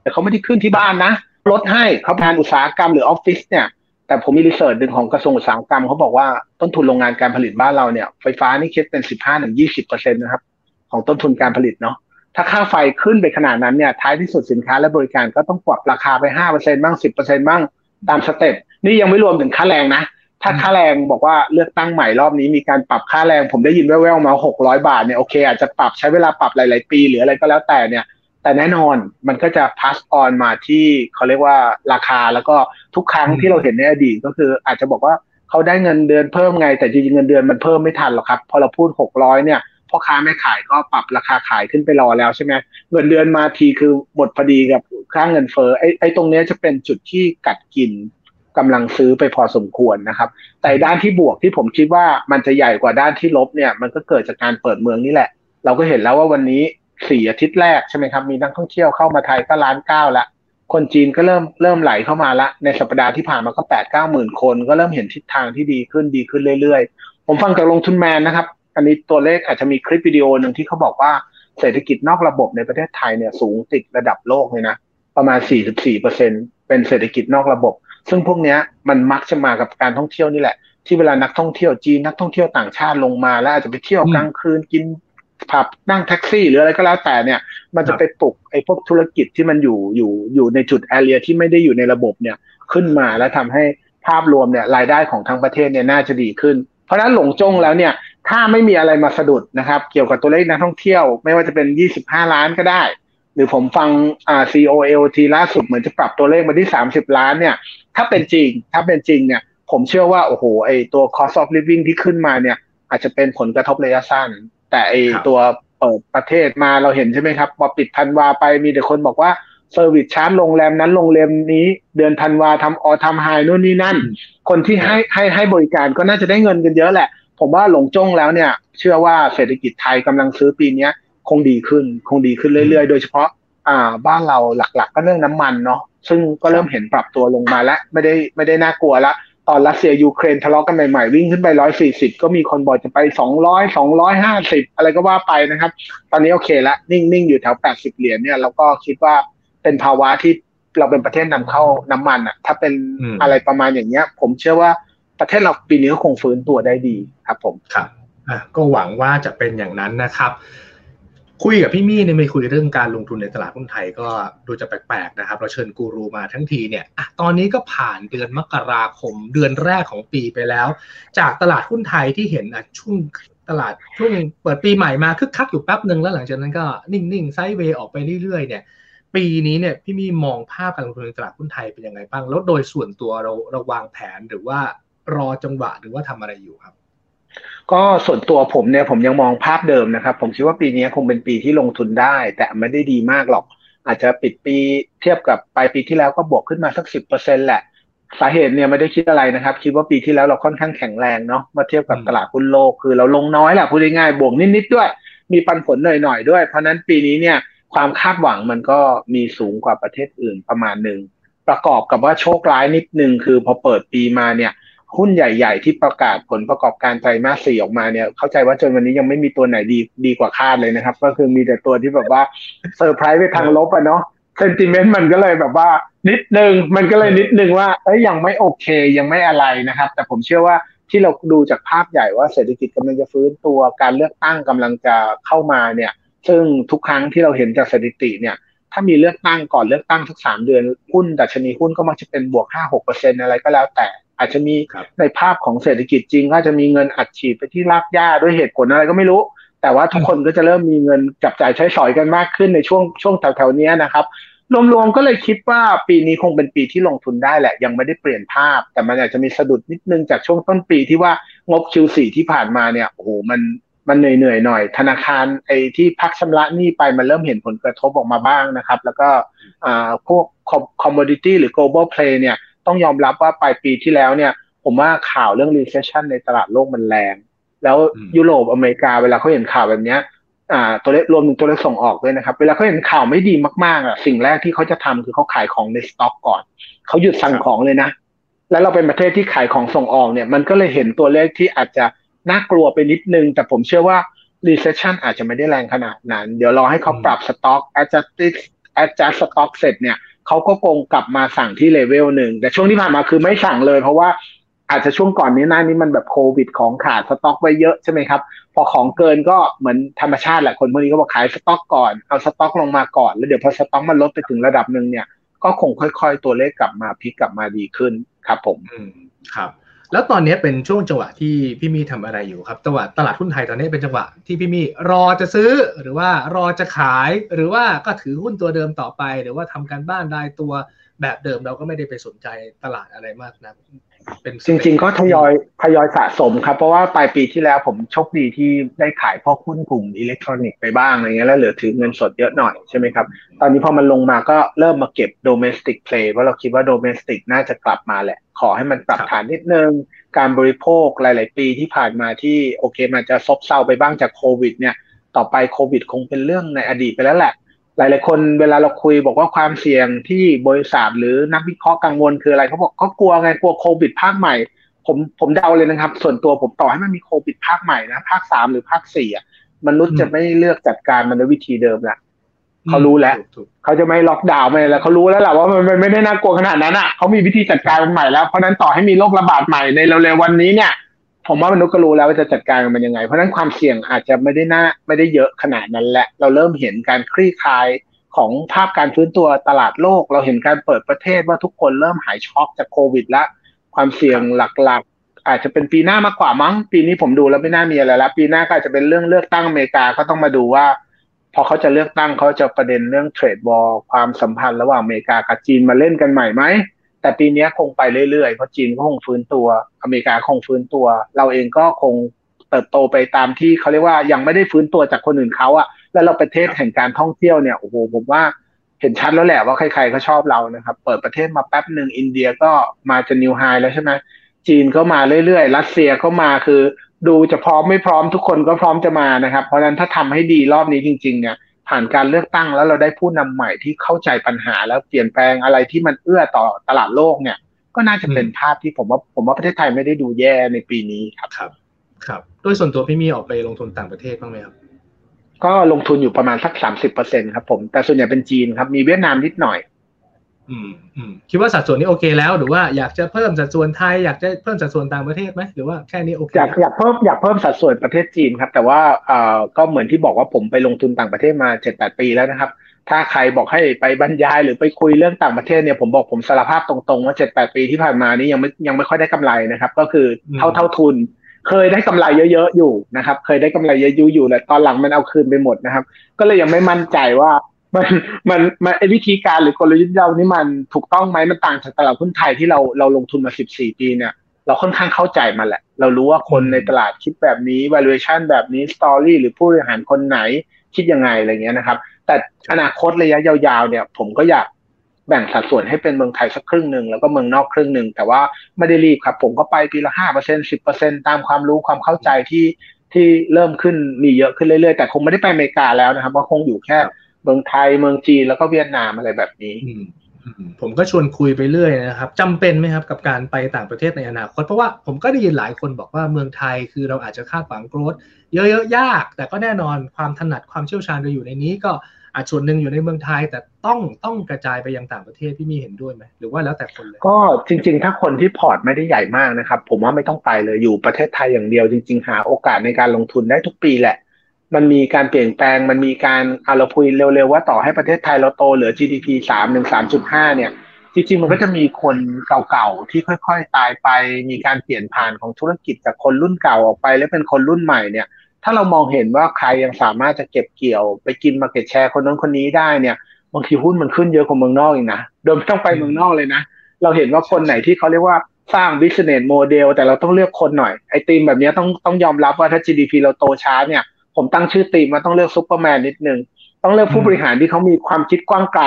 แต่เขาไม่ได้ขึ้นที่บ้านนะลดให้เขาแทนอุตสาหกรรมหรือออฟฟิศเนี่ย แต่ผมมีรีเสิร์ชหนึ่งของกระทรวงอุตสาหกรรมเขาบอกว่าต้นทุนโรงงานการผลิตบ้านเราเนี่ยไฟฟ้านี่คิดเป็นสิบห้าถึงยี่สิบเปอร์เซ็นต์นะครับ ของต้นทุนการผลิตเนาะถ้าค่าไฟขึ้นไปขนาดนั้นเนี่ยท้ายที่สุดสินค้าและบริการก็ต้องปรับราคาไปห้าเปอร์เซ็นต์บ้างสิบเปอร์เซ็นต์บ้างตาม step นี่ยังไม่รวมถึงค่าแรงนะ ถ้าค่าแรงบอกว่าเลือกตั้งใหม่รอบนี้มีการปรับค่าแรง ผมได้ยินแว่วๆมาหกร้อยบาทเนี่ยโอเคอาจจะปรับใช้เวลาปรับหลาย ๆ ปี หรืออะไรก็แล้วแต่เนี่ย แต่แน่นอนมันก็จะ pass on มาที่เขาเรียกว่าราคาแล้วก็ทุกครั้งที่เราเห็นในอดีตก็คืออาจจะบอกว่าเขาได้เงินเดือนเพิ่มไง แต่จริงๆเงินเดือนมันเพิ่มไม่ทันหรอกครับ พอเราพูดหกร้อยเนี่ยพ่อค้าแม่ขายก็ปรับราคาขายขึ้นไปรอแล้วใช่ไหมเงินเดือนมาทีคือหมดพอดีกับค่าเงินเฟ้อไอ้ไอ้ตรงนี้จะเป็นจุดที่กัดกิน กำลังซื้อไปพอสมควรนะครับ แต่ด้านที่บวกที่ผมคิดว่ามันจะใหญ่กว่าด้านที่ลบเนี่ย มันก็เกิดจากการเปิดเมืองนี่แหละ เราก็เห็นแล้วว่าวันนี้สี่อาทิตย์แรกใช่ไหมครับ มีนักท่องเที่ยวเข้ามาไทยก็ล้านเก้าละคนจีนก็เริ่มเริ่มไหลเข้ามาละ ในสัปดาห์ที่ผ่านมาก็แปดเก้าหมื่นคน ก็เริ่มเห็นทิศทางที่ดีขึ้นดีขึ้นเรื่อยๆ ผมฟังจากลงทุนแมนนะครับ อันนี้ตัวเลขอาจจะมีคลิปวิดีโอหนึ่งที่เขาบอกว่าเศรษฐกิจนอกระบบในประเทศไทยเนี่ยสูงติดระดับโลกเลยนะ ประมาณ 44%เป็นเศรษฐกิจนอกระบบ ซึ่งพวกนี้มันมักจะมากับการท่องเที่ยวนี่แหละ ที่เวลานักท่องเที่ยวจีนนักท่องเที่ยวต่างชาติลงมา แล้วอาจจะไปเที่ยวกลางคืนกินผับนั่งแท็กซี่หรืออะไรก็แล้วแต่เนี่ย มันจะไปปลุกไอ้พวกธุรกิจที่มันอยู่อยู่อยู่ในจุดแอเรียที่ไม่ได้อยู่ในระบบเนี่ยขึ้นมาแล้วทำให้ภาพรวมเนี่ยรายได้ของทั้งประเทศเนี่ยน่าจะดีขึ้น เพราะฉะนั้นหลงจงแล้วเนี่ยถ้าไม่มีอะไรมาสะดุดนะครับ เกี่ยวกับตัวเลขนักท่องเที่ยว ไม่ว่าจะเป็น 25 ล้านก็ได้ หรือผมฟังอ่า COLT ล่าสุดเหมือนจะปรับตัวเลขมาที่ 30 ล้านเนี่ย ถ้าเป็นจริง ถ้าเป็นจริงเนี่ย ผมเชื่อว่าโอ้โหไอตัว cost of living ที่ขึ้นมาเนี่ย อาจจะเป็นผลกระทบระยะสั้น แต่ไอตัวเปิดประเทศมาเราเห็นใช่ไหมครับพอปิดธันวาไปมีแต่คนบอกว่าเซอร์วิสชาร์จโรงแรมนั้นโรงแรมนี้เดือนธันวาทำออทำไฮนู่นนี่นั่น คนที่ให้ให้ให้บริการก็น่าจะได้เงินกันเยอะแหละ ผมว่าหลงจ้งแล้วเนี่ย เชื่อว่าเศรษฐกิจไทยกำลังซื้อปีนี้คงดีขึ้น คงดีขึ้นเรื่อยๆ โดยเฉพาะอ่าบ้านเราหลัก ๆ ก็เรื่องน้ำมันเนาะ ซึ่งก็เริ่มเห็นปรับตัวลงมาแล้วไม่ได้ไม่ได้น่ากลัวละตอนรัสเซียยูเครนทะเลาะกันใหม่ๆ วิ่งขึ้นไปร้อยสี่สิบก็มีคนบอกจะไปสองร้อยสองร้อยห้าสิบอะไรก็ว่าไปนะครับ ตอนนี้โอเคละนิ่งๆ อยู่แถวแปดสิบเหรียญเนี่ยเราก็คิดว่าเป็นภาวะที่เราเป็นประเทศนำเข้าน้ำมันอะถ้าเป็นอะไรประมาณอย่างเงี้ย ผมเชื่อว่าประเทศเราปีนี้ก็คงฟื้นตัวได้ดีครับผมครับอะก็หวังว่าจะเป็นอย่างนั้นนะครับ คุยกับพี่มี่เนี่ยไม่คุยเรื่องการลงทุนในตลาดหุ้นไทยก็ดูจะแปลกๆนะครับ เราเชิญกูรูมาทั้งทีเนี่ยอะตอนนี้ก็ผ่านเดือนมกราคมเดือนแรกของปีไปแล้ว จากตลาดหุ้นไทยที่เห็นอะช่วงตลาดช่วงเปิดปีใหม่มาคึกคักอยู่แป๊บหนึ่งแล้วหลังจากนั้นก็นิ่งๆไซด์เวย์ออกไปเรื่อยๆเนี่ยปีนี้เนี่ยพี่มี่มองภาพการลงทุนในตลาดหุ้นไทยเป็นยังไงบ้างแล้วโดยส่วนตัวเราเราวางแผนหรือว่ารอจังหวะหรือว่าทำอะไรอยู่ครับ ก็ส่วนตัวผมเนี่ยผมยังมองภาพเดิมนะครับ ผมคิดว่าปีนี้คงเป็นปีที่ลงทุนได้ แต่ไม่ได้ดีมากหรอก อาจจะปิดปีเทียบกับปลายปีที่แล้วก็บวกขึ้นมาสักสิบเปอร์เซ็นแหละ สาเหตุเนี่ยไม่ได้คิดอะไรนะครับ คิดว่าปีที่แล้วเราค่อนข้างแข็งแรงเนาะมาเทียบกับตลาดหุ้นโลกคือเราลงน้อยแหละพูดง่ายๆบวกนิดๆด้วย มีปันผลหน่อยๆด้วย เพราะนั้นปีนี้เนี่ยความคาดหวังมันก็มีสูงกว่าประเทศอื่นประมาณหนึ่งประกอบกับว่าโชคร้ายนิดนึงคือพอเปิดปีมาเนี่ย หุ้นใหญ่ ๆ ที่ประกาศผลประกอบการไตรมาสสี่ออกมาเนี่ย เข้าใจว่าจนวันนี้ยังไม่มีตัวไหนดีดีกว่าคาดเลยนะครับ ก็คือมีแต่ตัวที่แบบว่าเซอร์ไพรส์ไปทางลบอะเนาะเซนติเมนต์มันก็เลยแบบว่า นิดนึงมันก็เลยนิดนึงว่าเอ้ยยังไม่โอเค ยังไม่อะไรนะครับ แต่ผมเชื่อว่าที่เราดูจากภาพใหญ่ว่าเศรษฐกิจกำลังจะฟื้นตัวการเลือกตั้งกำลังจะเข้ามาเนี่ย ซึ่งทุกครั้งที่เราเห็นจากสถิติเนี่ย ถ้ามีเลือกตั้งก่อนเลือกตั้งสักสามเดือนหุ้นดัชนีหุ้นก็มักจะเป็นบวกห้าหกเปอร์เซ็นอะไรก็แล้วแต่ อาจจะมีในภาพของเศรษฐกิจจริงก็จะมีเงินอัดฉีดไปที่รากหญ้าด้วยเหตุผลอะไรก็ไม่รู้ แต่ว่าทุกคนก็จะเริ่มมีเงินจับจ่ายใช้สอยกันมากขึ้นในช่วงช่วงแถวๆนี้นะครับรวมๆก็เลยคิดว่าปีนี้คงเป็นปีที่ลงทุนได้แหละ ยังไม่ได้เปลี่ยนภาพ แต่มันอาจจะมีสะดุดนิดนึงจากช่วงต้นปีที่ว่างบ Q4 ที่ผ่านมาเนี่ยโอ้โหมันมันเหนื่อยๆหน่อย ธนาคารไอ้ที่พักชำระหนี้ไปมันเริ่มเห็นผลกระทบออกมาบ้างนะครับ แล้วก็อ่าพวกคอมมดิตี้หรือ global play เนี่ย ต้องยอมรับว่าปลายปีที่แล้วเนี่ย ผมว่าข่าวเรื่อง recession ในตลาดโลกมันแรง แล้วยุโรปอเมริกาเวลาเขาเห็นข่าวแบบนี้อ่าตัวเลขรวมถึงตัวเลขส่งออกด้วยนะครับ เวลาเขาเห็นข่าวไม่ดีมากๆอะสิ่งแรกที่เขาจะทำคือเขาขายของในสต็อกก่อน เขาหยุดสั่งของเลยนะ แล้วเราเป็นประเทศที่ขายของส่งออกเนี่ยมันก็เลยเห็นตัวเลขที่อาจจะน่ากลัวไปนิดนึง แต่ผมเชื่อว่า recession อาจจะไม่ได้แรงขนาดนั้น เดี๋ยวรอให้เขาปรับสต็อก adjust adjust สต็อกเสร็จเนี่ย เขาก็คงกลับมาสั่งที่เลเวลหนึ่งแต่ช่วงที่ผ่านมาคือไม่สั่งเลย เพราะว่าอาจจะช่วงก่อนนี้หน้านี้มันแบบโควิดของขาดสต็อกไว้เยอะใช่ไหมครับ พอของเกินก็เหมือนธรรมชาติแหละคนพวกนี้ก็บอกขายสต็อกก่อนเอาสต็อกลงมาก่อน แล้วเดี๋ยวพอสต็อกมันลดไปถึงระดับหนึ่งเนี่ย ก็คงค่อยๆตัวเลขกลับมาพลิกกลับมาดีขึ้นครับผมอืมครับ แล้วตอนนี้เป็นช่วงจังหวะที่พี่มีทำอะไรอยู่ครับจังหวะตลาดหุ้นไทยตอนนี้เป็นจังหวะที่พี่มีรอจะซื้อหรือว่ารอจะขาย หรือว่าก็ถือหุ้นตัวเดิมต่อไป หรือว่าทำการบ้านรายตัวแบบเดิมเราก็ไม่ได้ไปสนใจตลาดอะไรมากนะเป็นจริง ๆ ก็ทยอยทยอยสะสมครับ เพราะว่าปลายปีที่แล้วผมโชคดีที่ได้ขายพวกหุ้นกลุ่มอิเล็กทรอนิกส์ไปบ้างอะไรเงี้ยแล้วเหลือถือเงินสดเยอะหน่อยใช่ไหมครับ ตอนนี้พอมันลงมาก็เริ่มมาเก็บ domestic play เพราะเราคิดว่า domestic น่าจะกลับมาแหละ ขอให้มันปรับฐานนิดนึง การบริโภคหลาย ๆ ปีที่ผ่านมาที่โอเค มันจะซบเซาไปบ้างจากโควิด เนี่ย ต่อไปโควิด คงเป็นเรื่องในอดีตไปแล้วแหละ หลาย ๆ คนเวลาเราคุยบอกว่าความเสี่ยงที่บริษัทหรือนักวิเคราะห์กังวลคืออะไรเขาบอกเขากลัวไงกลัวโควิดภาคใหม่ ผมผมเดาเลยนะครับ ส่วนตัวผมต่อให้มันมีโควิดภาคใหม่นะภาคสามหรือภาคสี่อะมนุษย์จะไม่เลือกจัดการมันด้วยวิธีเดิมละ เขารู้แล้วเขาจะไม่ล็อกดาวน์ไม่แล้วเขารู้แล้วแหละว่ามันไม่ได้น่ากลัวขนาดนั้นอะเขามีวิธีจัดการมันใหม่แล้วเพราะนั้นต่อให้มีโรคระบาดใหม่ในเร็วๆวันนี้เนี่ย ผมว่ามนุษย์ก็รู้แล้วว่าจะจัดการมันยังไง เพราะนั้นความเสี่ยงอาจจะไม่ได้น่าไม่ได้เยอะขนาดนั้นแหละ เราเริ่มเห็นการคลี่คลายของภาพการฟื้นตัวตลาดโลก เราเห็นการเปิดประเทศว่าทุกคนเริ่มหายช็อกจากโควิดแล้วความเสี่ยงหลักๆ อาจจะเป็นปีหน้ามากกว่ามั้ง ปีนี้ผมดูแล้วไม่น่ามีอะไรแล้วปีหน้าก็อาจจะเป็นเรื่องเลือกตั้งอเมริกาก็ต้องมาดูว่า พอเขาจะเลือกตั้งเขาจะประเด็นเรื่องเทรดบอลความสัมพันธ์ระหว่างอเมริกากับจีนมาเล่นกันใหม่ไหมแต่ปีนี้คงไปเรื่อยๆ เพราะจีนก็คงฟื้นตัว อเมริกาคงฟื้นตัว เราเองก็คงเติบโตไปตามที่เขาเรียกว่ายังไม่ได้ฟื้นตัวจากคนอื่นเขาอะแล้วเราประเทศแห่งการท่องเที่ยวเนี่ยโอ้โหผมว่าเห็นชัดแล้วแหละว่าใครๆก็ชอบเรานะครับ เปิดประเทศมาแป๊บหนึ่งอินเดียก็มาจะนิวไฮแล้วใช่ไหมจีนก็มาเรื่อยๆ รัสเซียก็มาคือ ดูจะพร้อมไม่พร้อมทุกคนก็พร้อมจะมานะครับ เพราะฉะนั้นถ้าทำให้ดีรอบนี้จริง ๆ เนี่ย ผ่านการเลือกตั้งแล้วเราได้ผู้นำใหม่ที่เข้าใจปัญหาแล้วเปลี่ยนแปลงอะไรที่มันเอื้อต่อตลาดโลกเนี่ย ก็น่าจะเป็นภาพที่ผมว่าผมว่าประเทศไทยไม่ได้ดูแย่ในปีนี้ครับครับ ครับ โดยส่วนตัวพี่มีออกไปลงทุนต่างประเทศบ้างไหมครับ ก็ลงทุนอยู่ประมาณสักสามสิบเปอร์เซ็นครับผมแต่ส่วนใหญ่เป็นจีนครับมีเวียดนามนิดหน่อย อืมอืมคิดว่าสัดส่วนนี้โอเคแล้วหรือว่าอยากจะเพิ่มสัดส่วนไทยอยากจะเพิ่มสัดส่วนต่างประเทศไหมหรือว่าแค่นี้โอเคอยากอยากเพิ่มอยากเพิ่มสัดส่วนประเทศจีนครับ แต่ว่าเอ่อก็เหมือนที่บอกว่าผมไปลงทุนต่างประเทศมาเจ็ดแปดปีแล้วนะครับ ถ้าใครบอกให้ไปบรรยายหรือไปคุยเรื่องต่างประเทศเนี่ยผมบอกผมสารภาพตรงๆว่าเจ็ดแปดปีที่ผ่านมานี้ยังไม่ยังไม่ค่อยได้กำไรนะครับ ก็คือเท่าเท่าทุนเคยได้กำไรเยอะๆอยู่นะครับ เคยได้กำไรเยอะๆอยู่แต่ตอนหลังมันเอาคืนไปหมดนะครับ ก็เลยยังไม่มั่นใจว่า มันมันมันวิธีการหรือกลยุทธ์เรานี่มันถูกต้องไหมมันต่างจากตลาดหุ้นไทยที่เราเราลงทุนมา14ปีเนี่ย เราค่อนข้างเข้าใจมันแหละ เรารู้ว่าคนในตลาดคิดแบบนี้ valuation แบบนี้ story หรือผู้บริหารคนไหนคิดยังไงอะไรเงี้ยนะครับ แต่อนาคตระยะยาวๆเนี่ย ผมก็อยากแบ่งสัดส่วนให้เป็นเมืองไทยสักครึ่งหนึ่งแล้วก็เมืองนอกครึ่งหนึ่งแต่ว่าไม่ได้รีบครับ ผมก็ไปปีละห้าเปอร์เซ็นสิบเปอร์เซ็นตามความรู้ความเข้าใจที่ที่เริ่มขึ้นมีเยอะขึ้นเรื่อยๆ แต่คงไม่ได้ไปอเมริกาแล้วนะครับว่าคงอยู่แค่ เมืองไทยเมืองจีนแล้วก็เวียดนามอะไรแบบนี้ผมก็ชวนคุยไปเรื่อยนะครับจำเป็นไหมครับกับการไปต่างประเทศในอนาคตเพราะว่าผมก็ได้ยินหลายคนบอกว่าเมืองไทยคือเราอาจจะคาดหวังโกรธเยอะๆยาก แต่ก็แน่นอนความถนัดความเชี่ยวชาญเราอยู่ในนี้ ก็อาจส่วนหนึ่งอยู่ในเมืองไทย แต่ต้องต้องกระจายไปยังต่างประเทศที่มีเห็นด้วยไหมหรือว่าแล้วแต่คนเลยก็จริง ๆ ถ้าคนที่พอร์ตไม่ได้ใหญ่มากนะครับ ผมว่าไม่ต้องไปเลยอยู่ประเทศไทยอย่างเดียวจริง ๆ หาโอกาสในการลงทุนได้ทุกปีแหละ มันมีการเปลี่ยนแปลง มันมีการเอาเราคุยเร็วๆว่าต่อให้ประเทศไทยเราโตเหลือ GDP สามหนึ่งสามจุดห้าเนี่ย จริงๆ มันก็จะมีคนเก่าๆ ที่ค่อยๆ ตายไป มีการเปลี่ยนผ่านของธุรกิจจากคนรุ่นเก่าออกไป แล้วเป็นคนรุ่นใหม่เนี่ย ถ้าเรามองเห็นว่าใครยังสามารถจะเก็บเกี่ยว ไปกิน market share คนนั้นคนนี้ได้เนี่ยบางทีหุ้นมันขึ้นเยอะกว่าเมืองนอกอีกนะ โดยไม่ต้องไปเมืองนอกเลยนะ เราเห็นว่าคนไหนที่เขาเรียกว่าสร้าง business model แต่เราต้องเลือกคนหน่อย ไอ้ทีมแบบนี้ต้องต้องยอมรับว่าถ้า GDP เราโตช้าเนี่ย ผมตั้งชื่อทีมมาต้องเลือกซูเปอร์แมนนิดนึง ต้องเลือกผู้บริหารที่เขามีความคิดกว้างไกล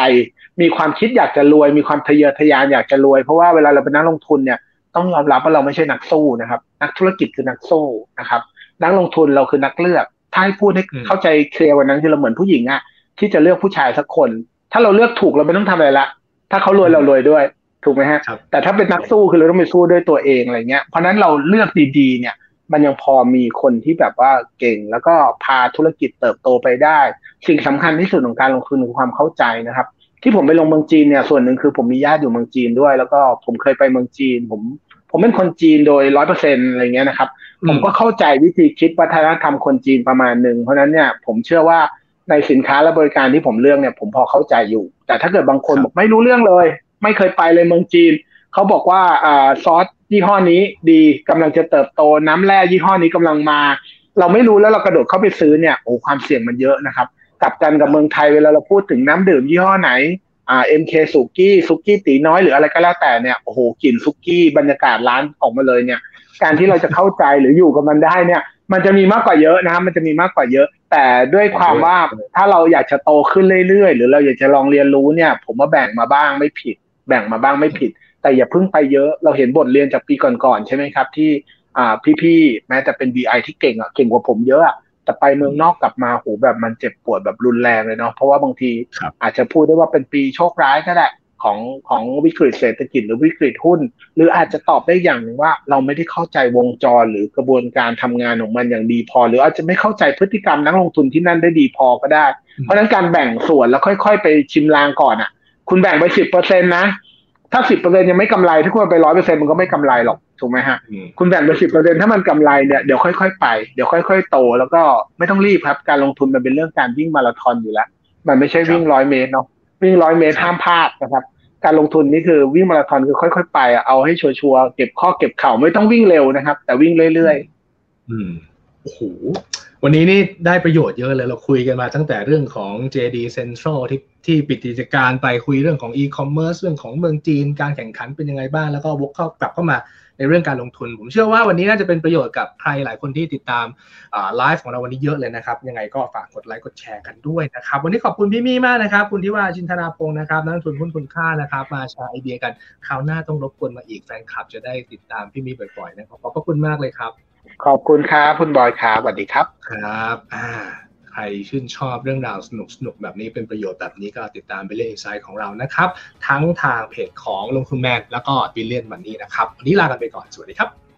มีความคิดอยากจะรวย มีความทะเยอทะยานอยากจะรวย เพราะว่าเวลาเราเป็นนักลงทุนเนี่ยต้องยอมรับว่าเราไม่ใช่นักสู้นะครับ นักธุรกิจคือนักสู้นะครับ นักลงทุนเราคือนักเลือก ถ้าให้พูดให้เข้าใจเคลียร์วันนั้นคือเราเหมือนผู้หญิงอะที่จะเลือกผู้ชายสักคน ถ้าเราเลือกถูกเราไม่ต้องทำอะไรละ ถ้าเขารวยเรารวยด้วยถูกไหมฮะ แต่ถ้าเป็นนักสู้คือเราต้องไปสู้ด้วยตัวเองอะไรเงี้ย เพราะนั้นเราเลือกดีๆเนี่ย มันยังพอมีคนที่แบบว่าเก่ง แล้วก็พาธุรกิจเติบโตไปได้ สิ่งสำคัญที่สุดของการลงทุนคือความเข้าใจนะครับ ที่ผมไปลงเมืองจีนเนี่ยส่วนหนึ่งคือผมมีญาติอยู่เมืองจีนด้วย แล้วก็ผมเคยไปเมืองจีน ผมผมเป็นคนจีนโดยร้อยเปอร์เซ็นอะไรเงี้ยนะครับ ผมก็เข้าใจวิธีคิดวัฒนธรรมคนจีนประมาณหนึ่งเพราะนั้นเนี่ยผมเชื่อว่าในสินค้าและบริการที่ผมเลือกเนี่ย ผมพอเข้าใจอยู่ แต่ถ้าเกิดบางคนบอกไม่รู้เรื่องเลย ไม่เคยไปเลยเมืองจีน เขาบอกว่าอ่าซอส ยี่ห้อนี้ดีกำลังจะเติบโตน้ำแร่ยี่ห้อนี้กำลังมา เราไม่รู้แล้วเรากระโดดเข้าไปซื้อเนี่ยโอ้ความเสี่ยงมันเยอะนะครับกลับกันกับเมืองไทยเวลาเราพูดถึงน้ำดื่มยี่ห้อไหนอ่าเอ็มเคสุกี้สุกี้ตีน้อยหรืออะไรก็แล้วแต่เนี่ยโอ้โหกลิ่นสุกี้บรรยากาศร้านออกมาเลยเนี่ย การที่เราจะเข้าใจหรืออยู่กับมันได้เนี่ย มันจะมีมากกว่าเยอะนะครับมันจะมีมากกว่าเยอะ แต่ด้วยความว่าถ้าเราอยากจะโตขึ้นเรื่อยๆ หรือเราอยากจะลองเรียนรู้เนี่ย ผมว่าแบ่งมาบ้างไม่ผิด แบ่งมาบ้างไม่ผิด แต่อย่าเพิ่งไปเยอะเราเห็นบทเรียนจากปีก่อนๆใช่ไหมครับ ที่อ่าพี่ๆแม้แต่เป็น BI ที่เก่งอะเก่งกว่าผมเยอะอะแต่ไปเมืองนอกกลับมาโหแบบมันเจ็บปวดแบบรุนแรงเลยเนาะเพราะว่าบางทีอาจจะพูดได้ว่าเป็นปีโชคร้ายก็ได้ของของวิกฤตเศรษฐกิจหรือวิกฤตหุ้น หรืออาจจะตอบได้อย่างหนึ่งว่า เราไม่ได้เข้าใจวงจรหรือกระบวนการทำงานของมันอย่างดีพอ หรืออาจจะไม่เข้าใจพฤติกรรมนักลงทุนที่นั่นได้ดีพอก็ได้ เพราะฉะนั้นการแบ่งส่วนแล้วค่อย ๆ ไปชิมลางก่อนอะ คุณแบ่งไปสิบเปอร์เซ็นต์นะ ถ้าสิบเปอร์เซ็นยังไม่กำไร ถ้าคุณไปร้อยเปอร์เซ็นมันก็ไม่กำไรหรอกถูกไหมฮะ คุณแบ่งไปสิบเปอร์เซ็นถ้ามันกำไรเนี่ยเดี๋ยวค่อยๆไปเดี๋ยวค่อยๆโต แล้วก็ไม่ต้องรีบครับ การลงทุนมันเป็นเรื่องการวิ่งมาราธอนอยู่แล้ว มันไม่ใช่วิ่งร้อยเมตรเนาะวิ่งร้อยเมตรห้ามพลาดนะครับ การลงทุนนี่คือวิ่งมาราธอนคือค่อยๆไปเอาให้ชัวร์ๆเก็บข้อเก็บเข่าไม่ต้องวิ่งเร็วนะครับ แต่วิ่งเรื่อยๆ อืมโอ้โห วันนี้นี่ได้ประโยชน์เยอะเลยเราคุยกันมาตั้งแต่เรื่องของ JD Central ที่ที่ปิดกิจการไปคุยเรื่องของ e-commerce เรื่องของเมืองจีน การแข่งขันเป็นยังไงบ้าง แล้วก็วกเข้ากลับเข้ามาในเรื่องการลงทุน ผมเชื่อว่าวันนี้น่าจะเป็นประโยชน์กับใครหลายคนที่ติดตามไลฟ์ของเราวันนี้เยอะเลยนะครับ ยังไงก็ฝากกดไลค์กดแชร์กันด้วยนะครับ วันนี้ขอบคุณพี่มี่มากนะครับ คุณทิวาชินธาดาพงศ์นะครับนักลงทุนหุ้นคุณค่านะครับ มาแชร์ไอเดียกันคราวหน้าต้องรบกวนมาอีกแฟนคลับ จะได้ติดตามพี่มี่บ่อยๆนะครับขอบพระคุณมากเลยครับ ขอบคุณครับคุณบอยครับสวัสดีครับครับอ่าใครชื่นชอบเรื่องราวสนุกสนุกแบบนี้เป็นประโยชน์แบบนี้ก็ติดตามไปเล่นอินไซต์ของเรานะครับ ทั้งทางเพจของลงทุนแมนแล้วก็บิลเลียนวันนี้นะครับ วันนี้ลากันไปก่อนสวัสดีครับ